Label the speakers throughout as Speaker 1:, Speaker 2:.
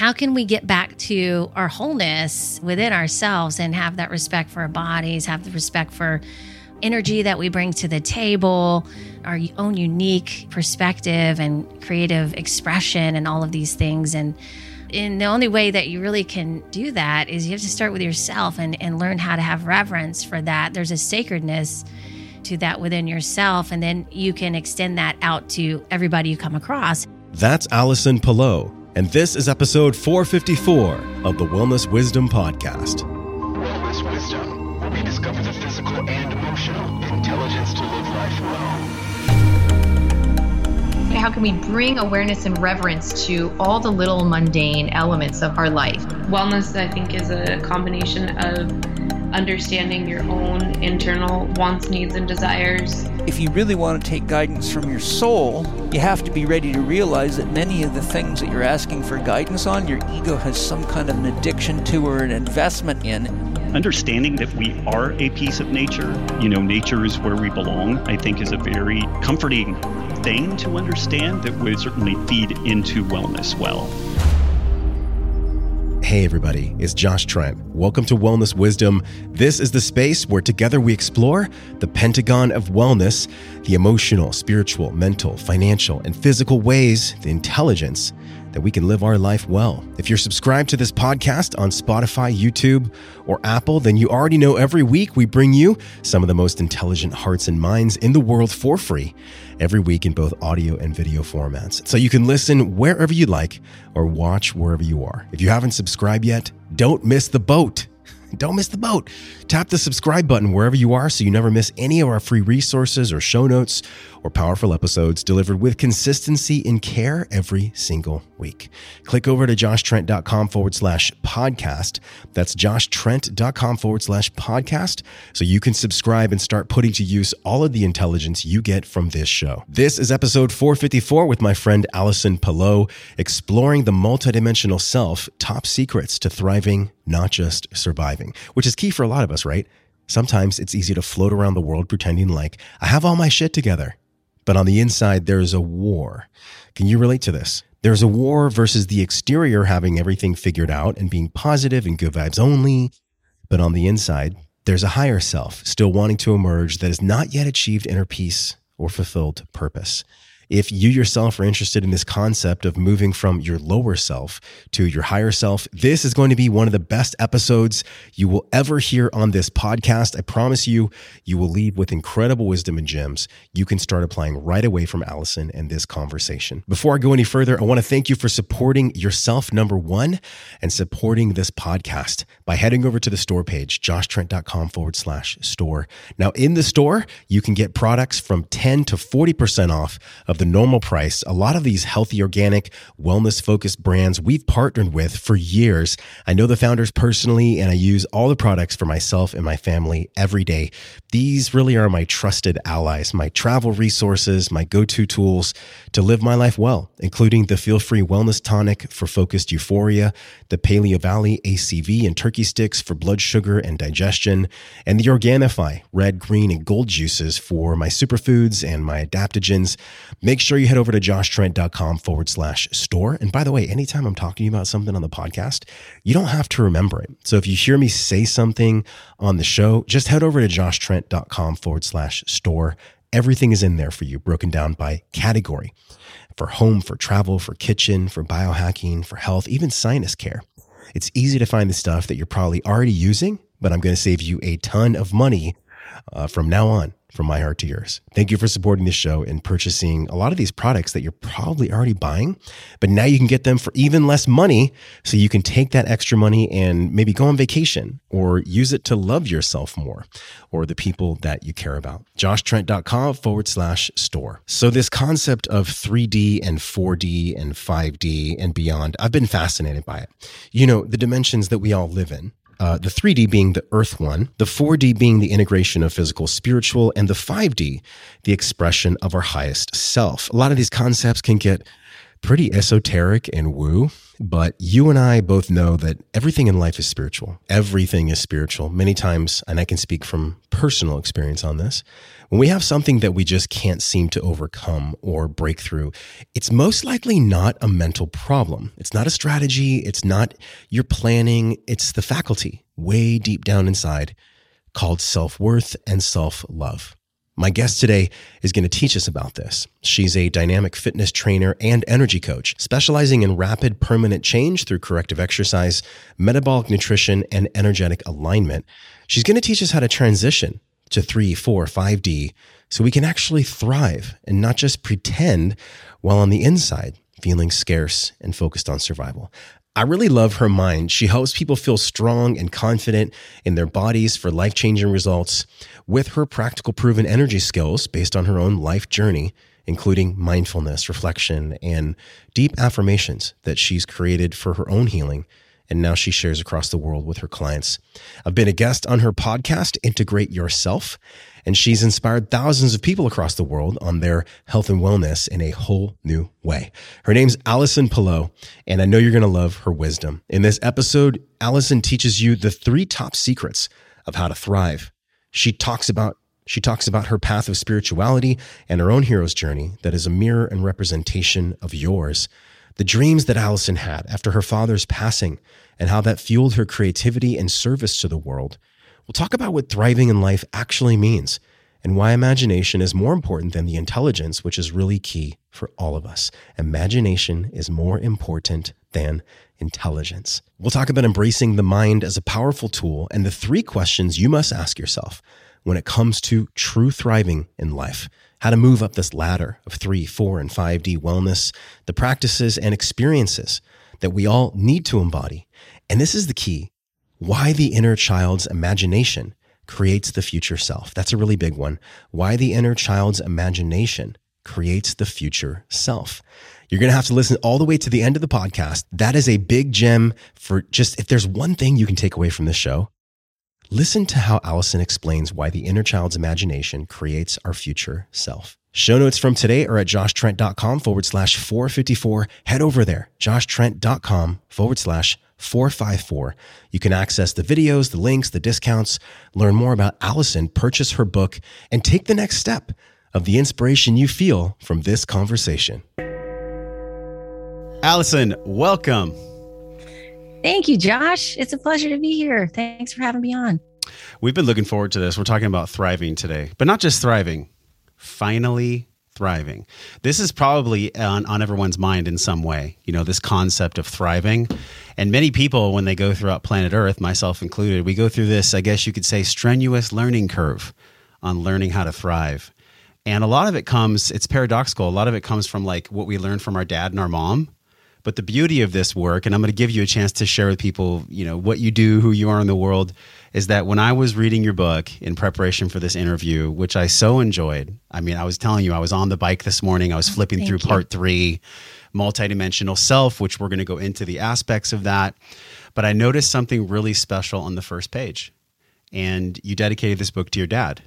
Speaker 1: how can we get back to our wholeness within ourselves and have that respect for our bodies, have the respect for energy that we bring to the table, our own unique perspective and creative expression, and all of these things. And and the only way that you really can do that is you have to start with yourself and, and learn how to have reverence for that. There's a sacredness to that within yourself, and then you can extend that out to everybody you come across.
Speaker 2: That's Allison Pillow, and this is episode 454 of the Wellness Wisdom Podcast.
Speaker 3: Wellness Wisdom, where we discover the physical and emotional intelligence to live life well.
Speaker 4: How can we bring awareness and reverence to all the little mundane elements of our life?
Speaker 5: Wellness, I think, is a combination of understanding your own internal wants, needs, and desires.
Speaker 6: If you really want to take guidance from your soul, you have to be ready to realize that many of the things that you're asking for guidance on, your ego has some kind of an addiction to or an investment in.
Speaker 7: Understanding that we are a piece of nature, you know, nature is where we belong, I think is a very comforting thing to understand that would certainly feed into wellness well.
Speaker 2: Hey, everybody, it's Josh Trent. Welcome to Wellness Wisdom. This is the space where together we explore the pentagon of wellness, the emotional, spiritual, mental, financial, and physical ways, the intelligence that we can live our life well. If you're subscribed to this podcast on Spotify, YouTube, or Apple, then you already know every week we bring you some of the most intelligent hearts and minds in the world for free every week in both audio and video formats. So you can listen wherever you like or watch wherever you are. If you haven't subscribed yet, don't miss the boat. Don't miss the boat. Tap the subscribe button wherever you are so you never miss any of our free resources or show notes or powerful episodes delivered with consistency and care every single week. Click over to joshtrent.com forward slash podcast. That's joshtrent.com forward slash podcast so you can subscribe and start putting to use all of the intelligence you get from this show. This is episode 454 with my friend Allison Pillow, exploring the multidimensional self, top secrets to thriving, not just surviving, which is key for a lot of us, right? Sometimes it's easy to float around the world pretending like I have all my shit together. But on the inside, there's a war. Can you relate to this? There's a war versus the exterior having everything figured out and being positive and good vibes only. But on the inside, there's a higher self still wanting to emerge that has not yet achieved inner peace or fulfilled purpose if you yourself are interested in this concept of moving from your lower self to your higher self, this is going to be one of the best episodes you will ever hear on this podcast. I promise you, you will leave with incredible wisdom and gems you can start applying right away from Allison and this conversation. Before I go any further, I want to thank you for supporting yourself, number one, and supporting this podcast by heading over to the store page, joshtrent.com forward slash store. Now, in the store, you can get products from 10 to 40% off of the normal price. A lot of these healthy, organic, wellness focused brands we've partnered with for years. I know the founders personally, and I use all the products for myself and my family every day. These really are my trusted allies, my travel resources, my go to tools to live my life well, including the Feel Free Wellness Tonic for focused euphoria, the Paleo Valley ACV and turkey sticks for blood sugar and digestion, and the Organifi red, green, and gold juices for my superfoods and my adaptogens. Sure you head over to joshtrent.com forward slash store. And by the way, anytime I'm talking about something on the podcast, you don't have to remember it. So if you hear me say something on the show, just head over to joshtrent.com forward slash store. Everything is in there for you, broken down by category for home, for travel, for kitchen, for biohacking, for health, even sinus care. It's easy to find the stuff that you're probably already using, but I'm going to save you a ton of money uh, from now on from my heart to yours. Thank you for supporting this show and purchasing a lot of these products that you're probably already buying, but now you can get them for even less money. So you can take that extra money and maybe go on vacation or use it to love yourself more or the people that you care about. JoshTrent.com forward slash store. So this concept of 3D and 4D and 5D and beyond, I've been fascinated by it. You know, the dimensions that we all live in uh, the 3D being the earth one, the 4D being the integration of physical, spiritual, and the 5D, the expression of our highest self. A lot of these concepts can get pretty esoteric and woo. But you and I both know that everything in life is spiritual. Everything is spiritual. Many times, and I can speak from personal experience on this, when we have something that we just can't seem to overcome or break through, it's most likely not a mental problem. It's not a strategy. It's not your planning. It's the faculty way deep down inside called self worth and self love. My guest today is going to teach us about this. She's a dynamic fitness trainer and energy coach, specializing in rapid permanent change through corrective exercise, metabolic nutrition, and energetic alignment. She's going to teach us how to transition to 3, 4, 5D so we can actually thrive and not just pretend while on the inside feeling scarce and focused on survival. I really love her mind. She helps people feel strong and confident in their bodies for life changing results with her practical proven energy skills based on her own life journey, including mindfulness, reflection, and deep affirmations that she's created for her own healing. And now she shares across the world with her clients. I've been a guest on her podcast, Integrate Yourself and she's inspired thousands of people across the world on their health and wellness in a whole new way. Her name's Allison Pillow, and I know you're going to love her wisdom. In this episode, Allison teaches you the three top secrets of how to thrive. She talks about she talks about her path of spirituality and her own hero's journey that is a mirror and representation of yours. The dreams that Allison had after her father's passing and how that fueled her creativity and service to the world. We'll talk about what thriving in life actually means and why imagination is more important than the intelligence, which is really key for all of us. Imagination is more important than intelligence. We'll talk about embracing the mind as a powerful tool and the three questions you must ask yourself when it comes to true thriving in life. How to move up this ladder of three, four, and 5D wellness, the practices and experiences that we all need to embody. And this is the key why the inner child's imagination creates the future self. That's a really big one. Why the inner child's imagination creates the future self. You're going to have to listen all the way to the end of the podcast. That is a big gem for just if there's one thing you can take away from this show, listen to how Allison explains why the inner child's imagination creates our future self. Show notes from today are at joshtrent.com forward slash 454. Head over there, joshtrent.com forward slash 454. You can access the videos, the links, the discounts, learn more about Allison, purchase her book, and take the next step of the inspiration you feel from this conversation. Allison, welcome.
Speaker 1: Thank you, Josh. It's a pleasure to be here. Thanks for having me on.
Speaker 2: We've been looking forward to this. We're talking about thriving today, but not just thriving, finally thriving. This is probably on, on everyone's mind in some way, you know, this concept of thriving. And many people, when they go throughout planet Earth, myself included, we go through this, I guess you could say, strenuous learning curve on learning how to thrive. And a lot of it comes, it's paradoxical. A lot of it comes from like what we learned from our dad and our mom. But the beauty of this work, and I'm going to give you a chance to share with people, you know, what you do, who you are in the world, is that when I was reading your book in preparation for this interview, which I so enjoyed, I mean, I was telling you, I was on the bike this morning, I was oh, flipping Thank through you. part three, multidimensional self, which we're going to go into the aspects of that. But I noticed something really special on the first page. And you dedicated this book to your dad.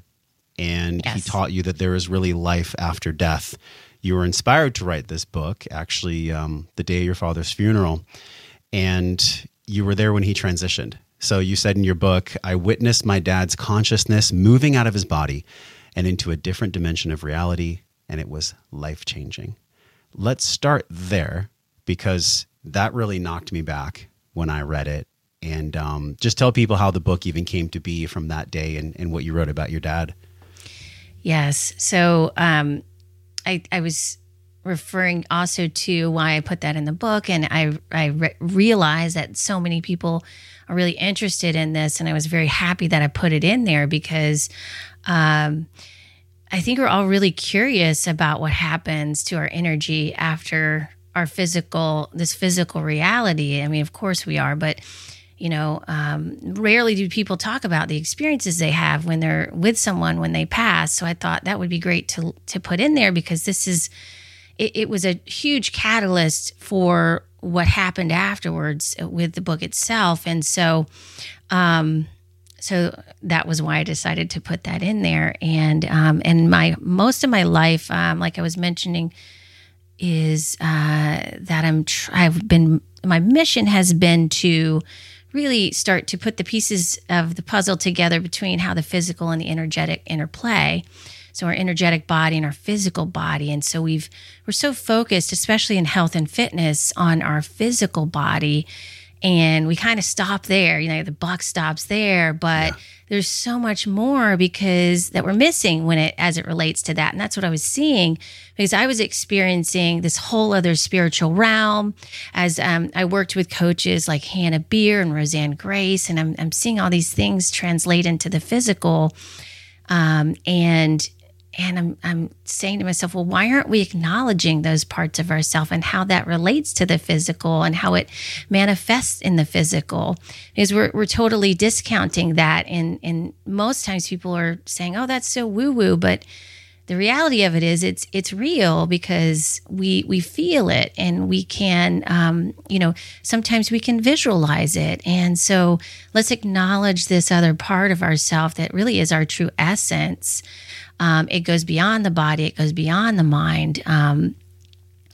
Speaker 2: And yes. he taught you that there is really life after death. You were inspired to write this book, actually, um, the day of your father's funeral. And you were there when he transitioned. So you said in your book, I witnessed my dad's consciousness moving out of his body and into a different dimension of reality, and it was life changing. Let's start there because that really knocked me back when I read it. And um, just tell people how the book even came to be from that day and, and what you wrote about your dad.
Speaker 1: Yes. So um, I, I was referring also to why I put that in the book, and I I re- realized that so many people are really interested in this, and I was very happy that I put it in there because. Um, I think we're all really curious about what happens to our energy after our physical, this physical reality. I mean, of course we are, but you know, um, rarely do people talk about the experiences they have when they're with someone when they pass. So I thought that would be great to to put in there because this is it, it was a huge catalyst for what happened afterwards with the book itself. And so, um, so that was why I decided to put that in there. And um, and my most of my life, um, like I was mentioning, is uh, that I'm tr- I've been my mission has been to really start to put the pieces of the puzzle together between how the physical and the energetic interplay. So our energetic body and our physical body, and so we've we're so focused, especially in health and fitness, on our physical body and we kind of stop there you know the buck stops there but yeah. There's so much more because that we're missing when it as it relates to that. And that's what i was seeing because i was experiencing this whole other spiritual realm as um, i worked with coaches like hannah beer and roseanne grace and i'm, I'm seeing all these things translate into the physical. Um, and and I'm, I'm saying to myself, well, why aren't we acknowledging those parts of ourselves and how that relates to the physical and how it manifests in the physical? Because we're, we're totally discounting that. And, and most times people are saying, oh, that's so woo woo. But the reality of it is it's it's real because we we feel it and we can um, you know sometimes we can visualize it and so let's acknowledge this other part of ourself that really is our true essence um, it goes beyond the body, it goes beyond the mind, um,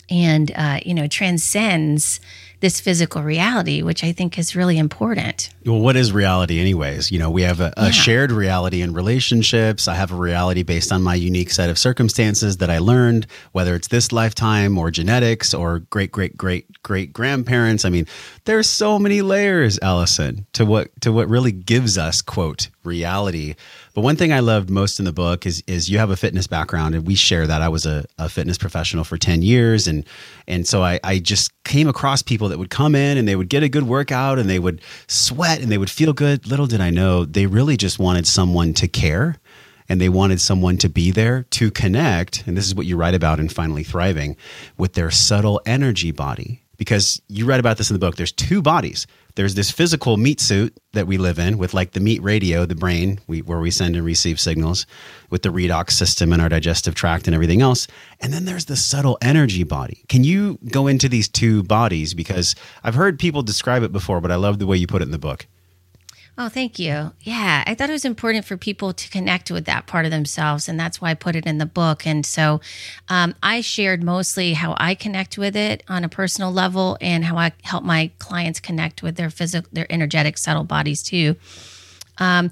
Speaker 1: and uh, you know transcends this physical reality, which I think is really important.
Speaker 8: Well, what is reality, anyways? You know, we have a, a yeah. shared reality in relationships. I have a reality based on my unique set of circumstances that I learned, whether it's this lifetime or genetics or great, great, great, great grandparents. I mean, there's so many layers, Allison, to what to what really gives us quote reality. But one thing I loved most in the book is is you have a fitness background and we share that. I was a, a fitness professional for 10 years and and so I, I just came across people that would come in and they would get a good workout and they would sweat and they would feel good. Little did I know they really just wanted someone to care and they wanted someone to be there to connect. And this is what you write about in Finally Thriving with their subtle energy body. Because you write about this in the book. There's two bodies there's this physical meat suit that we live in with like the meat radio, the brain, we, where we send and receive signals with the redox system and our digestive tract and everything else. And then there's the subtle energy body. Can you go into these two bodies? Because I've heard people describe it before, but I love the way you put it in the book.
Speaker 1: Oh, thank you. Yeah, I thought it was important for people to connect with that part of themselves, and that's why I put it in the book. And so, um, I shared mostly how I connect with it on a personal level, and how I help my clients connect with their physical, their energetic, subtle bodies too. Um,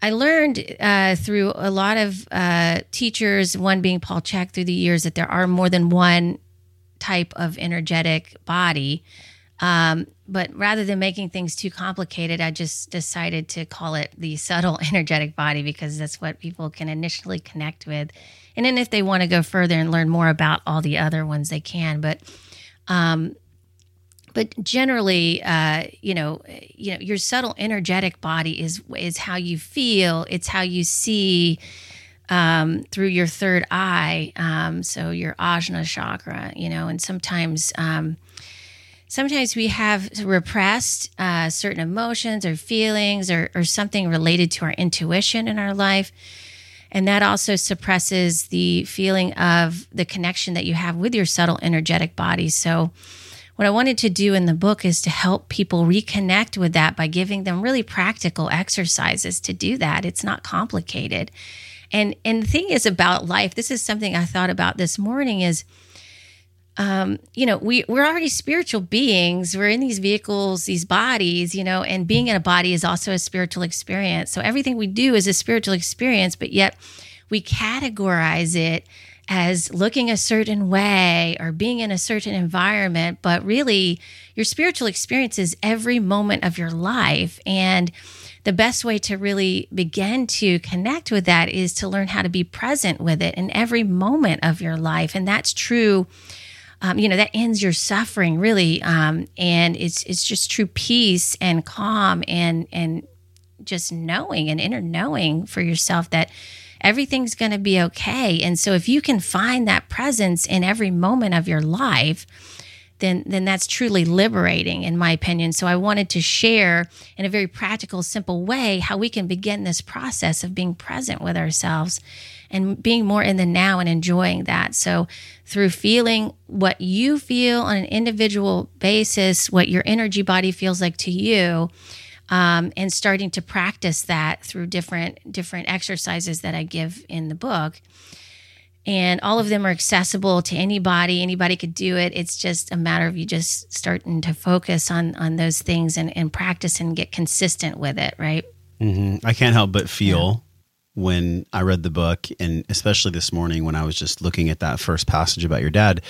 Speaker 1: I learned uh, through a lot of uh, teachers, one being Paul Chek, through the years, that there are more than one type of energetic body. Um, but rather than making things too complicated, I just decided to call it the subtle energetic body because that's what people can initially connect with. And then if they want to go further and learn more about all the other ones, they can. But um, but generally, uh, you know, you know, your subtle energetic body is is how you feel. It's how you see um, through your third eye. Um, so your ajna chakra, you know, and sometimes um, sometimes we have repressed uh, certain emotions or feelings or, or something related to our intuition in our life. And that also suppresses the feeling of the connection that you have with your subtle energetic body. So, what I wanted to do in the book is to help people reconnect with that by giving them really practical exercises to do that. It's not complicated. And and the thing is about life, this is something I thought about this morning is um, you know, we, we're already spiritual beings. We're in these vehicles, these bodies, you know, and being in a body is also a spiritual experience. So everything we do is a spiritual experience, but yet we categorize it as looking a certain way or being in a certain environment. But really, your spiritual experience is every moment of your life. And the best way to really begin to connect with that is to learn how to be present with it in every moment of your life. And that's true um, you know that ends your suffering really um, and it's it's just true peace and calm and and just knowing and inner knowing for yourself that everything's going to be okay. And so if you can find that presence in every moment of your life then then that's truly liberating in my opinion. So i wanted to share in a very practical simple way how we can begin this process of being present with ourselves and being more in the now and enjoying that. So, through feeling what you feel on an individual basis, what your energy body feels like to you, um, and starting to practice that through different different exercises that I give in the book. and all of them are accessible to anybody. Anybody could do it. It's just a matter of you just starting to focus on on those things and, and practice and get consistent with it, right?
Speaker 8: Mm-hmm. I can't help but feel when I read the book, and especially this morning when I was just looking at that first passage about your dad.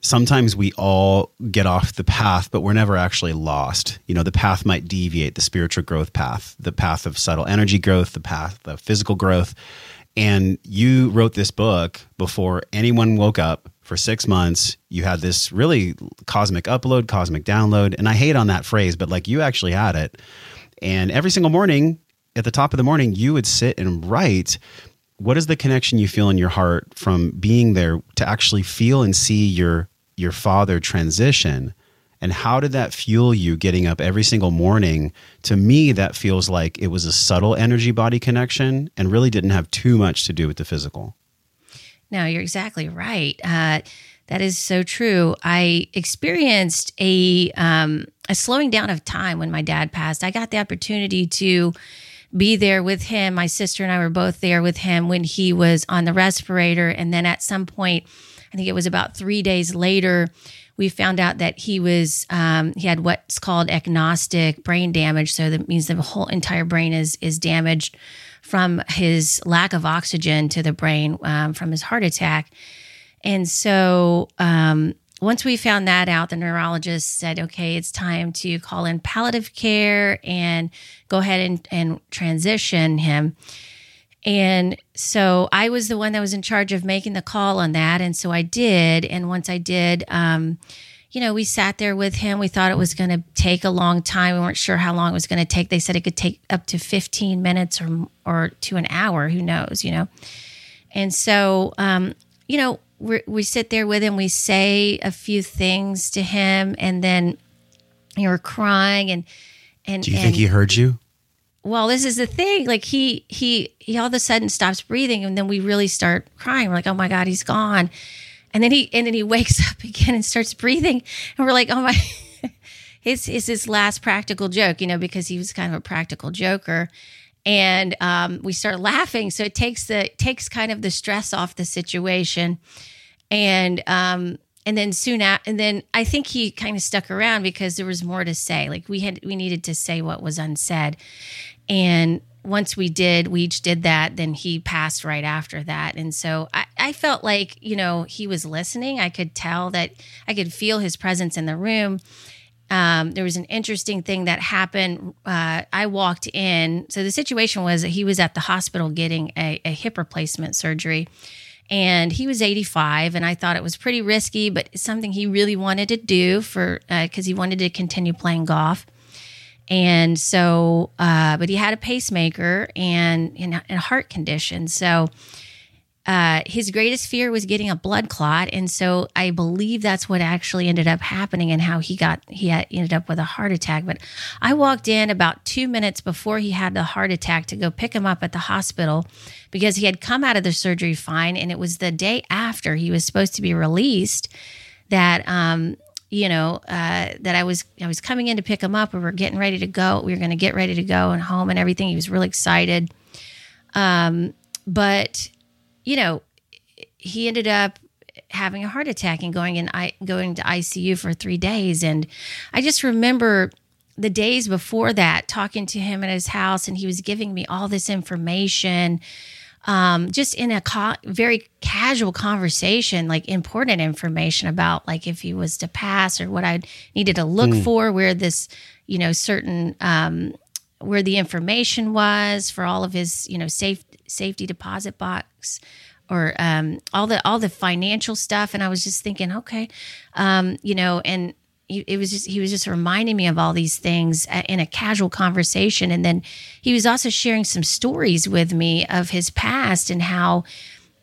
Speaker 8: Sometimes we all get off the path, but we're never actually lost. You know, the path might deviate, the spiritual growth path, the path of subtle energy growth, the path of physical growth. And you wrote this book before anyone woke up for six months. You had this really cosmic upload, cosmic download. And I hate on that phrase, but like you actually had it. And every single morning, at the top of the morning, you would sit and write. What is the connection you feel in your heart from being there to actually feel and see your your father transition? And how did that fuel you getting up every single morning? To me, that feels like it was a subtle energy body connection and really didn't have too much to do with the physical.
Speaker 1: No, you're exactly right. Uh, that is so true. I experienced a um, a slowing down of time when my dad passed. I got the opportunity to be there with him. My sister and I were both there with him when he was on the respirator. And then at some point, I think it was about three days later, we found out that he was um, he had what's called anoxic brain damage. So that means the whole entire brain is is damaged from his lack of oxygen to the brain um, from his heart attack. And so um, once we found that out, the neurologist said, okay, it's time to call in palliative care and go ahead and, and transition him. And so I was the one that was in charge of making the call on that. And so I did. And once I did, um, you know, we sat there with him. We thought it was going to take a long time. We weren't sure how long it was going to take. They said it could take up to 15 minutes or, or to an hour. Who knows, you know? And so, um, you know, we we sit there with him. We say a few things to him, and then you were crying. And and
Speaker 8: do you
Speaker 1: and,
Speaker 8: think he heard you?
Speaker 1: Well, this is the thing. Like he he he all of a sudden stops breathing, and then we really start crying. We're like, oh my god, he's gone. And then he and then he wakes up again and starts breathing, and we're like, oh my. His, is his last practical joke, you know, because he was kind of a practical joker and um, we start laughing. So it takes the takes kind of the stress off the situation, and um, and then soon after, and then I think he kind of stuck around because there was more to say. Like we had we needed to say what was unsaid, and once we did, we each did that. Then he passed right after that, and so I, I felt like you know he was listening. I could tell that I could feel his presence in the room um, there was an interesting thing that happened. Uh, I walked in. So the situation was that he was at the hospital getting a, a hip replacement surgery. And he was 85, and I thought it was pretty risky, but something he really wanted to do for because uh, he wanted to continue playing golf. And so, uh, but he had a pacemaker and, and a heart condition. So, uh, his greatest fear was getting a blood clot, and so I believe that's what actually ended up happening, and how he got he ended up with a heart attack. But I walked in about two minutes before he had the heart attack to go pick him up at the hospital because he had come out of the surgery fine, and it was the day after he was supposed to be released that um, you know uh, that I was I was coming in to pick him up. We were getting ready to go. We were going to get ready to go and home and everything. He was really excited. Um, but you know, he ended up having a heart attack and going in I going to ICU for 3 days and I just remember the days before that talking to him at his house and he was giving me all this information um, just in a co- very casual conversation, like important information about like if he was to pass or what I needed to look mm. for, where this, you know, certain um, where the information was for all of his, you know, safe safety deposit box or um, all the all the financial stuff. And i was just thinking okay um, you know and it was just he was just reminding me of all these things in a casual conversation. And then he was also sharing some stories with me of his past and how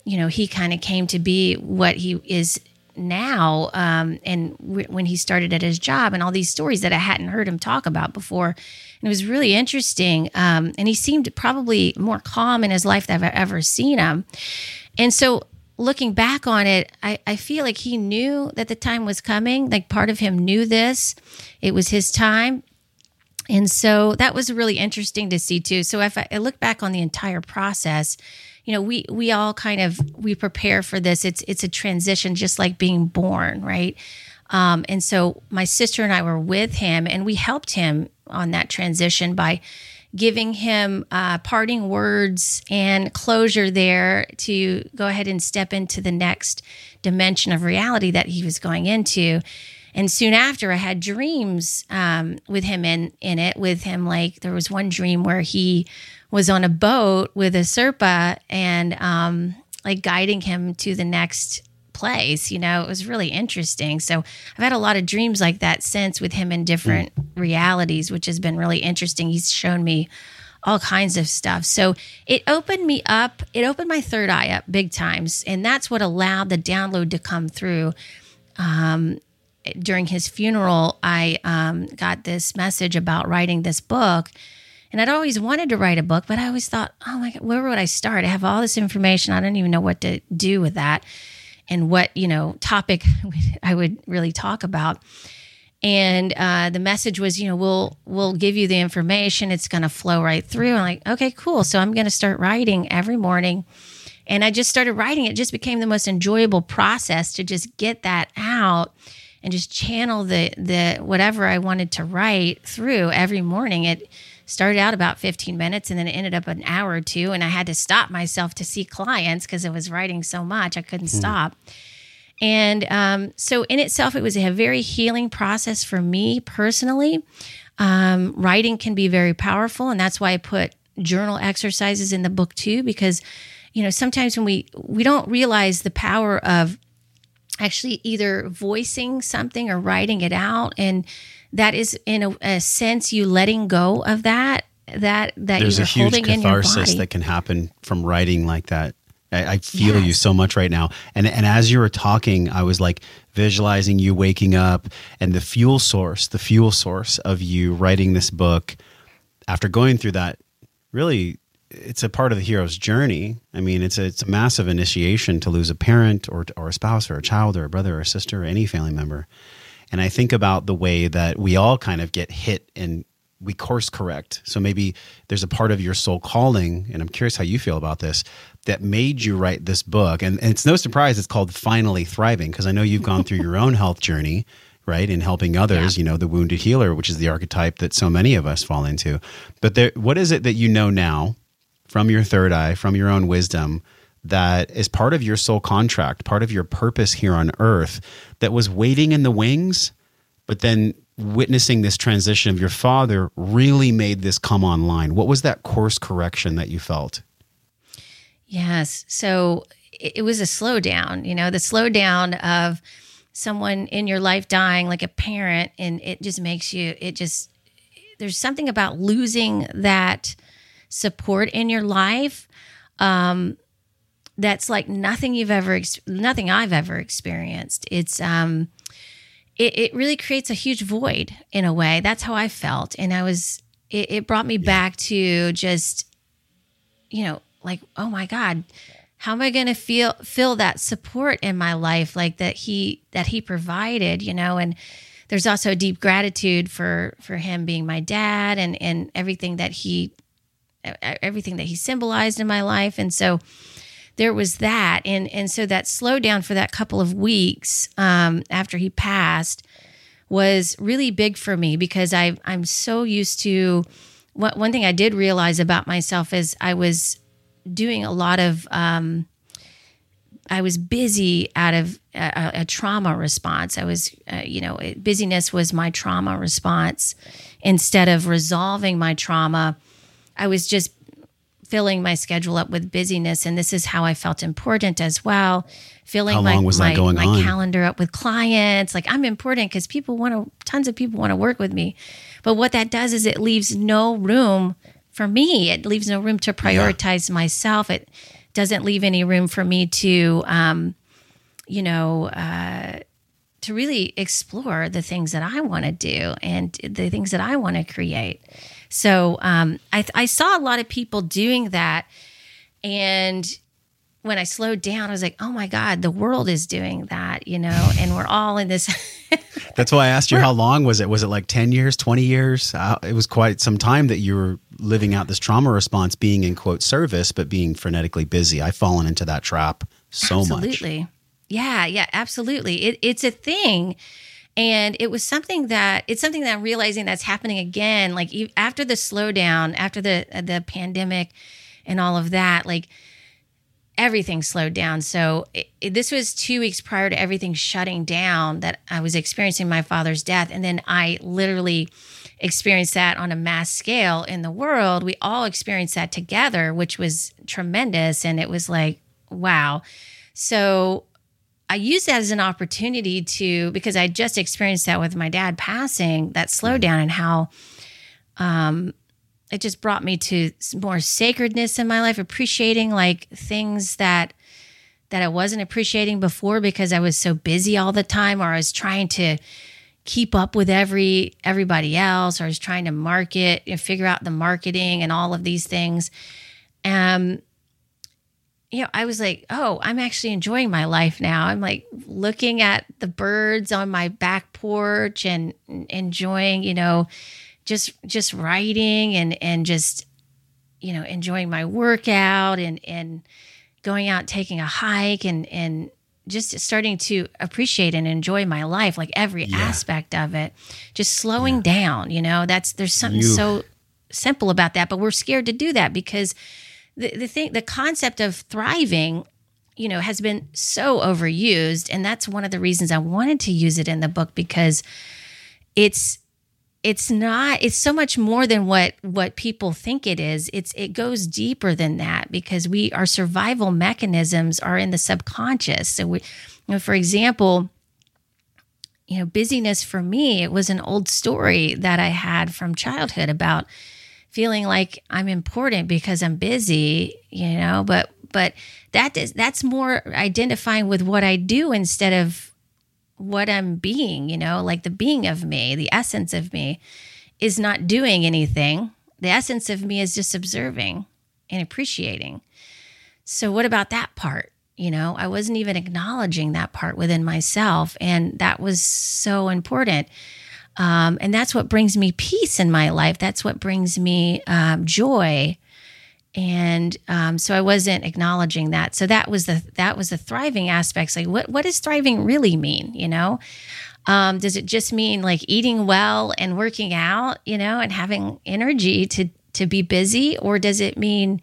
Speaker 1: you know he kind of came to be what he is now um, and w- when he started at his job and all these stories that i hadn't heard him talk about before and it was really interesting. Um, and he seemed probably more calm in his life than I've ever seen him. And so looking back on it, I, I feel like he knew that the time was coming. Like part of him knew this. It was his time. And so that was really interesting to see too. So if I, I look back on the entire process, you know, we we all kind of we prepare for this. It's it's a transition, just like being born, right? Um, and so my sister and I were with him, and we helped him on that transition by giving him uh, parting words and closure there to go ahead and step into the next dimension of reality that he was going into. And soon after, I had dreams um, with him in in it. With him, like there was one dream where he was on a boat with a sherpa and um, like guiding him to the next place. You know, it was really interesting. So I've had a lot of dreams like that since with him in different mm. realities, which has been really interesting. He's shown me all kinds of stuff. So it opened me up. It opened my third eye up big times, and that's what allowed the download to come through. Um, during his funeral, I um, got this message about writing this book. And I'd always wanted to write a book, but I always thought, oh my God, where would I start? I have all this information. I don't even know what to do with that and what, you know, topic I would really talk about. And uh, the message was, you know, we'll we'll give you the information. It's going to flow right through. I'm like, okay, cool. So I'm going to start writing every morning. And I just started writing. It just became the most enjoyable process to just get that out and just channel the the whatever I wanted to write through every morning. It started out about 15 minutes and then it ended up an hour or two and I had to stop myself to see clients because I was writing so much I couldn't mm. stop. And um, so in itself it was a very healing process for me personally. Um, writing can be very powerful and that's why I put journal exercises in the book too because you know sometimes when we we don't realize the power of actually either voicing something or writing it out and that is in a, a sense you letting go of that that that
Speaker 8: there's
Speaker 1: you're
Speaker 8: a huge catharsis that can happen from writing like that I, I feel yes. you so much right now. And and as you were talking, I was like visualizing you waking up and the fuel source, the fuel source of you writing this book after going through that really it's a part of the hero's journey. I mean, it's a, it's a massive initiation to lose a parent or, or a spouse or a child or a brother or a sister or any family member. And I think about the way that we all kind of get hit and we course correct. So maybe there's a part of your soul calling, and I'm curious how you feel about this, that made you write this book. And, and it's no surprise it's called Finally Thriving, because I know you've gone through your own health journey, right? In helping others, yeah. you know, the wounded healer, which is the archetype that so many of us fall into. But there, what is it that you know now from your third eye, from your own wisdom, that is part of your soul contract, part of your purpose here on earth that was waiting in the wings, but then witnessing this transition of your father really made this come online. What was that course correction that you felt?
Speaker 1: Yes. So it was a slowdown, you know, the slowdown of someone in your life dying, like a parent, and it just makes you, it just, there's something about losing that support in your life um, that's like nothing you've ever nothing I've ever experienced. It's um it, it really creates a huge void in a way. That's how I felt. And I was it, it brought me yeah. back to just you know, like, oh my God, how am I gonna feel feel that support in my life like that he that he provided, you know, and there's also a deep gratitude for for him being my dad and and everything that he everything that he symbolized in my life. And so there was that. And, and so that slowdown for that couple of weeks um, after he passed was really big for me because I, I'm so used to what, one thing I did realize about myself is I was doing a lot of, um, I was busy out of a, a trauma response. I was, uh, you know, busyness was my trauma response instead of resolving my trauma I was just filling my schedule up with busyness and this is how I felt important as well. Filling
Speaker 8: how
Speaker 1: my,
Speaker 8: my,
Speaker 1: my
Speaker 8: on?
Speaker 1: calendar up with clients. Like I'm important because people want to tons of people want to work with me. But what that does is it leaves no room for me. It leaves no room to prioritize yeah. myself. It doesn't leave any room for me to um, you know, uh, to really explore the things that I want to do and the things that I want to create. So um, I, I saw a lot of people doing that, and when I slowed down, I was like, oh my God, the world is doing that, you know, and we're all in this.
Speaker 8: That's why I asked you how long was it? Was it like 10 years, 20 years? Uh, it was quite some time that you were living out this trauma response, being in quote service, but being frenetically busy. I've fallen into that trap so
Speaker 1: absolutely.
Speaker 8: much.
Speaker 1: Absolutely. Yeah, yeah, absolutely. It, it's a thing. And it was something that it's something that I'm realizing that's happening again. Like after the slowdown, after the the pandemic, and all of that, like everything slowed down. So it, it, this was two weeks prior to everything shutting down that I was experiencing my father's death, and then I literally experienced that on a mass scale in the world. We all experienced that together, which was tremendous, and it was like wow. So I used that as an opportunity to because I just experienced that with my dad passing that slowdown and how um it just brought me to more sacredness in my life, appreciating like things that that I wasn't appreciating before because I was so busy all the time or I was trying to keep up with every everybody else or I was trying to market and figure out the marketing and all of these things. Um you know, I was like, oh, I'm actually enjoying my life now. I'm like looking at the birds on my back porch and enjoying, you know, just just writing and and just you know enjoying my workout and and going out taking a hike and and just starting to appreciate and enjoy my life like every yeah. aspect of it just slowing yeah. down you know that's there's something you. so simple about that but we're scared to do that because the, the thing the concept of thriving you know has been so overused and that's one of the reasons i wanted to use it in the book because it's it's not it's so much more than what what people think it is. It's it goes deeper than that because we our survival mechanisms are in the subconscious. So we you know for example you know busyness for me it was an old story that i had from childhood about feeling like I'm important because I'm busy, you know, but but that is that's more identifying with what I do instead of what I'm being, you know, like the being of me, the essence of me is not doing anything. The essence of me is just observing and appreciating. So what about that part? You know, I wasn't even acknowledging that part within myself and that was so important um, and that's what brings me peace in my life. That's what brings me um, joy. And um, so I wasn't acknowledging that. So that was the that was the thriving aspects. Like, what what does thriving really mean? You know, um, does it just mean like eating well and working out? You know, and having energy to to be busy, or does it mean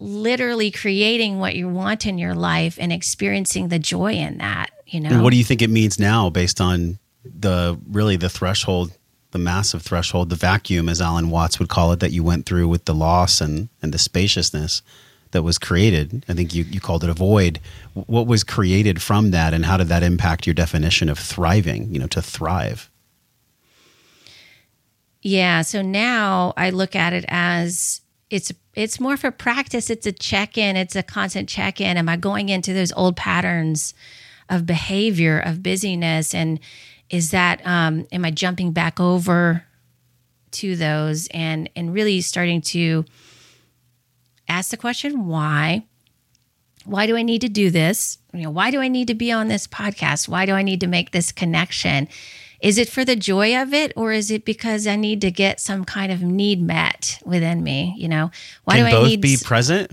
Speaker 1: literally creating what you want in your life and experiencing the joy in that? You know,
Speaker 8: and what do you think it means now, based on the really the threshold the massive threshold the vacuum as alan watts would call it that you went through with the loss and and the spaciousness that was created. I think you, you called it a void. What was created from that and how did that impact your definition of thriving you know to thrive?
Speaker 1: Yeah so now i look at it as it's it's more for practice. It's a check-in. It's a constant check-in. Am i going into those old patterns of behavior of busyness? And is that um, am I jumping back over to those and and really starting to ask the question why why do I need to do this? You know, why do I need to be on this podcast? Why do I need to make this connection? Is it for the joy of it, or is it because I need to get some kind of need met within me? You know,
Speaker 8: why Can do I both need be present?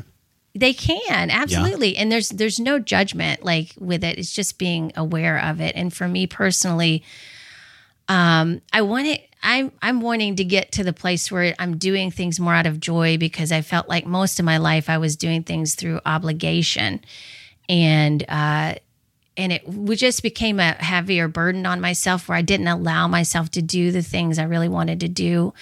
Speaker 1: They can absolutely, yeah. and there's there's no judgment like with it. It's just being aware of it. And for me personally, um, I want it. I'm I'm wanting to get to the place where I'm doing things more out of joy because I felt like most of my life I was doing things through obligation, and uh, and it we just became a heavier burden on myself where I didn't allow myself to do the things I really wanted to do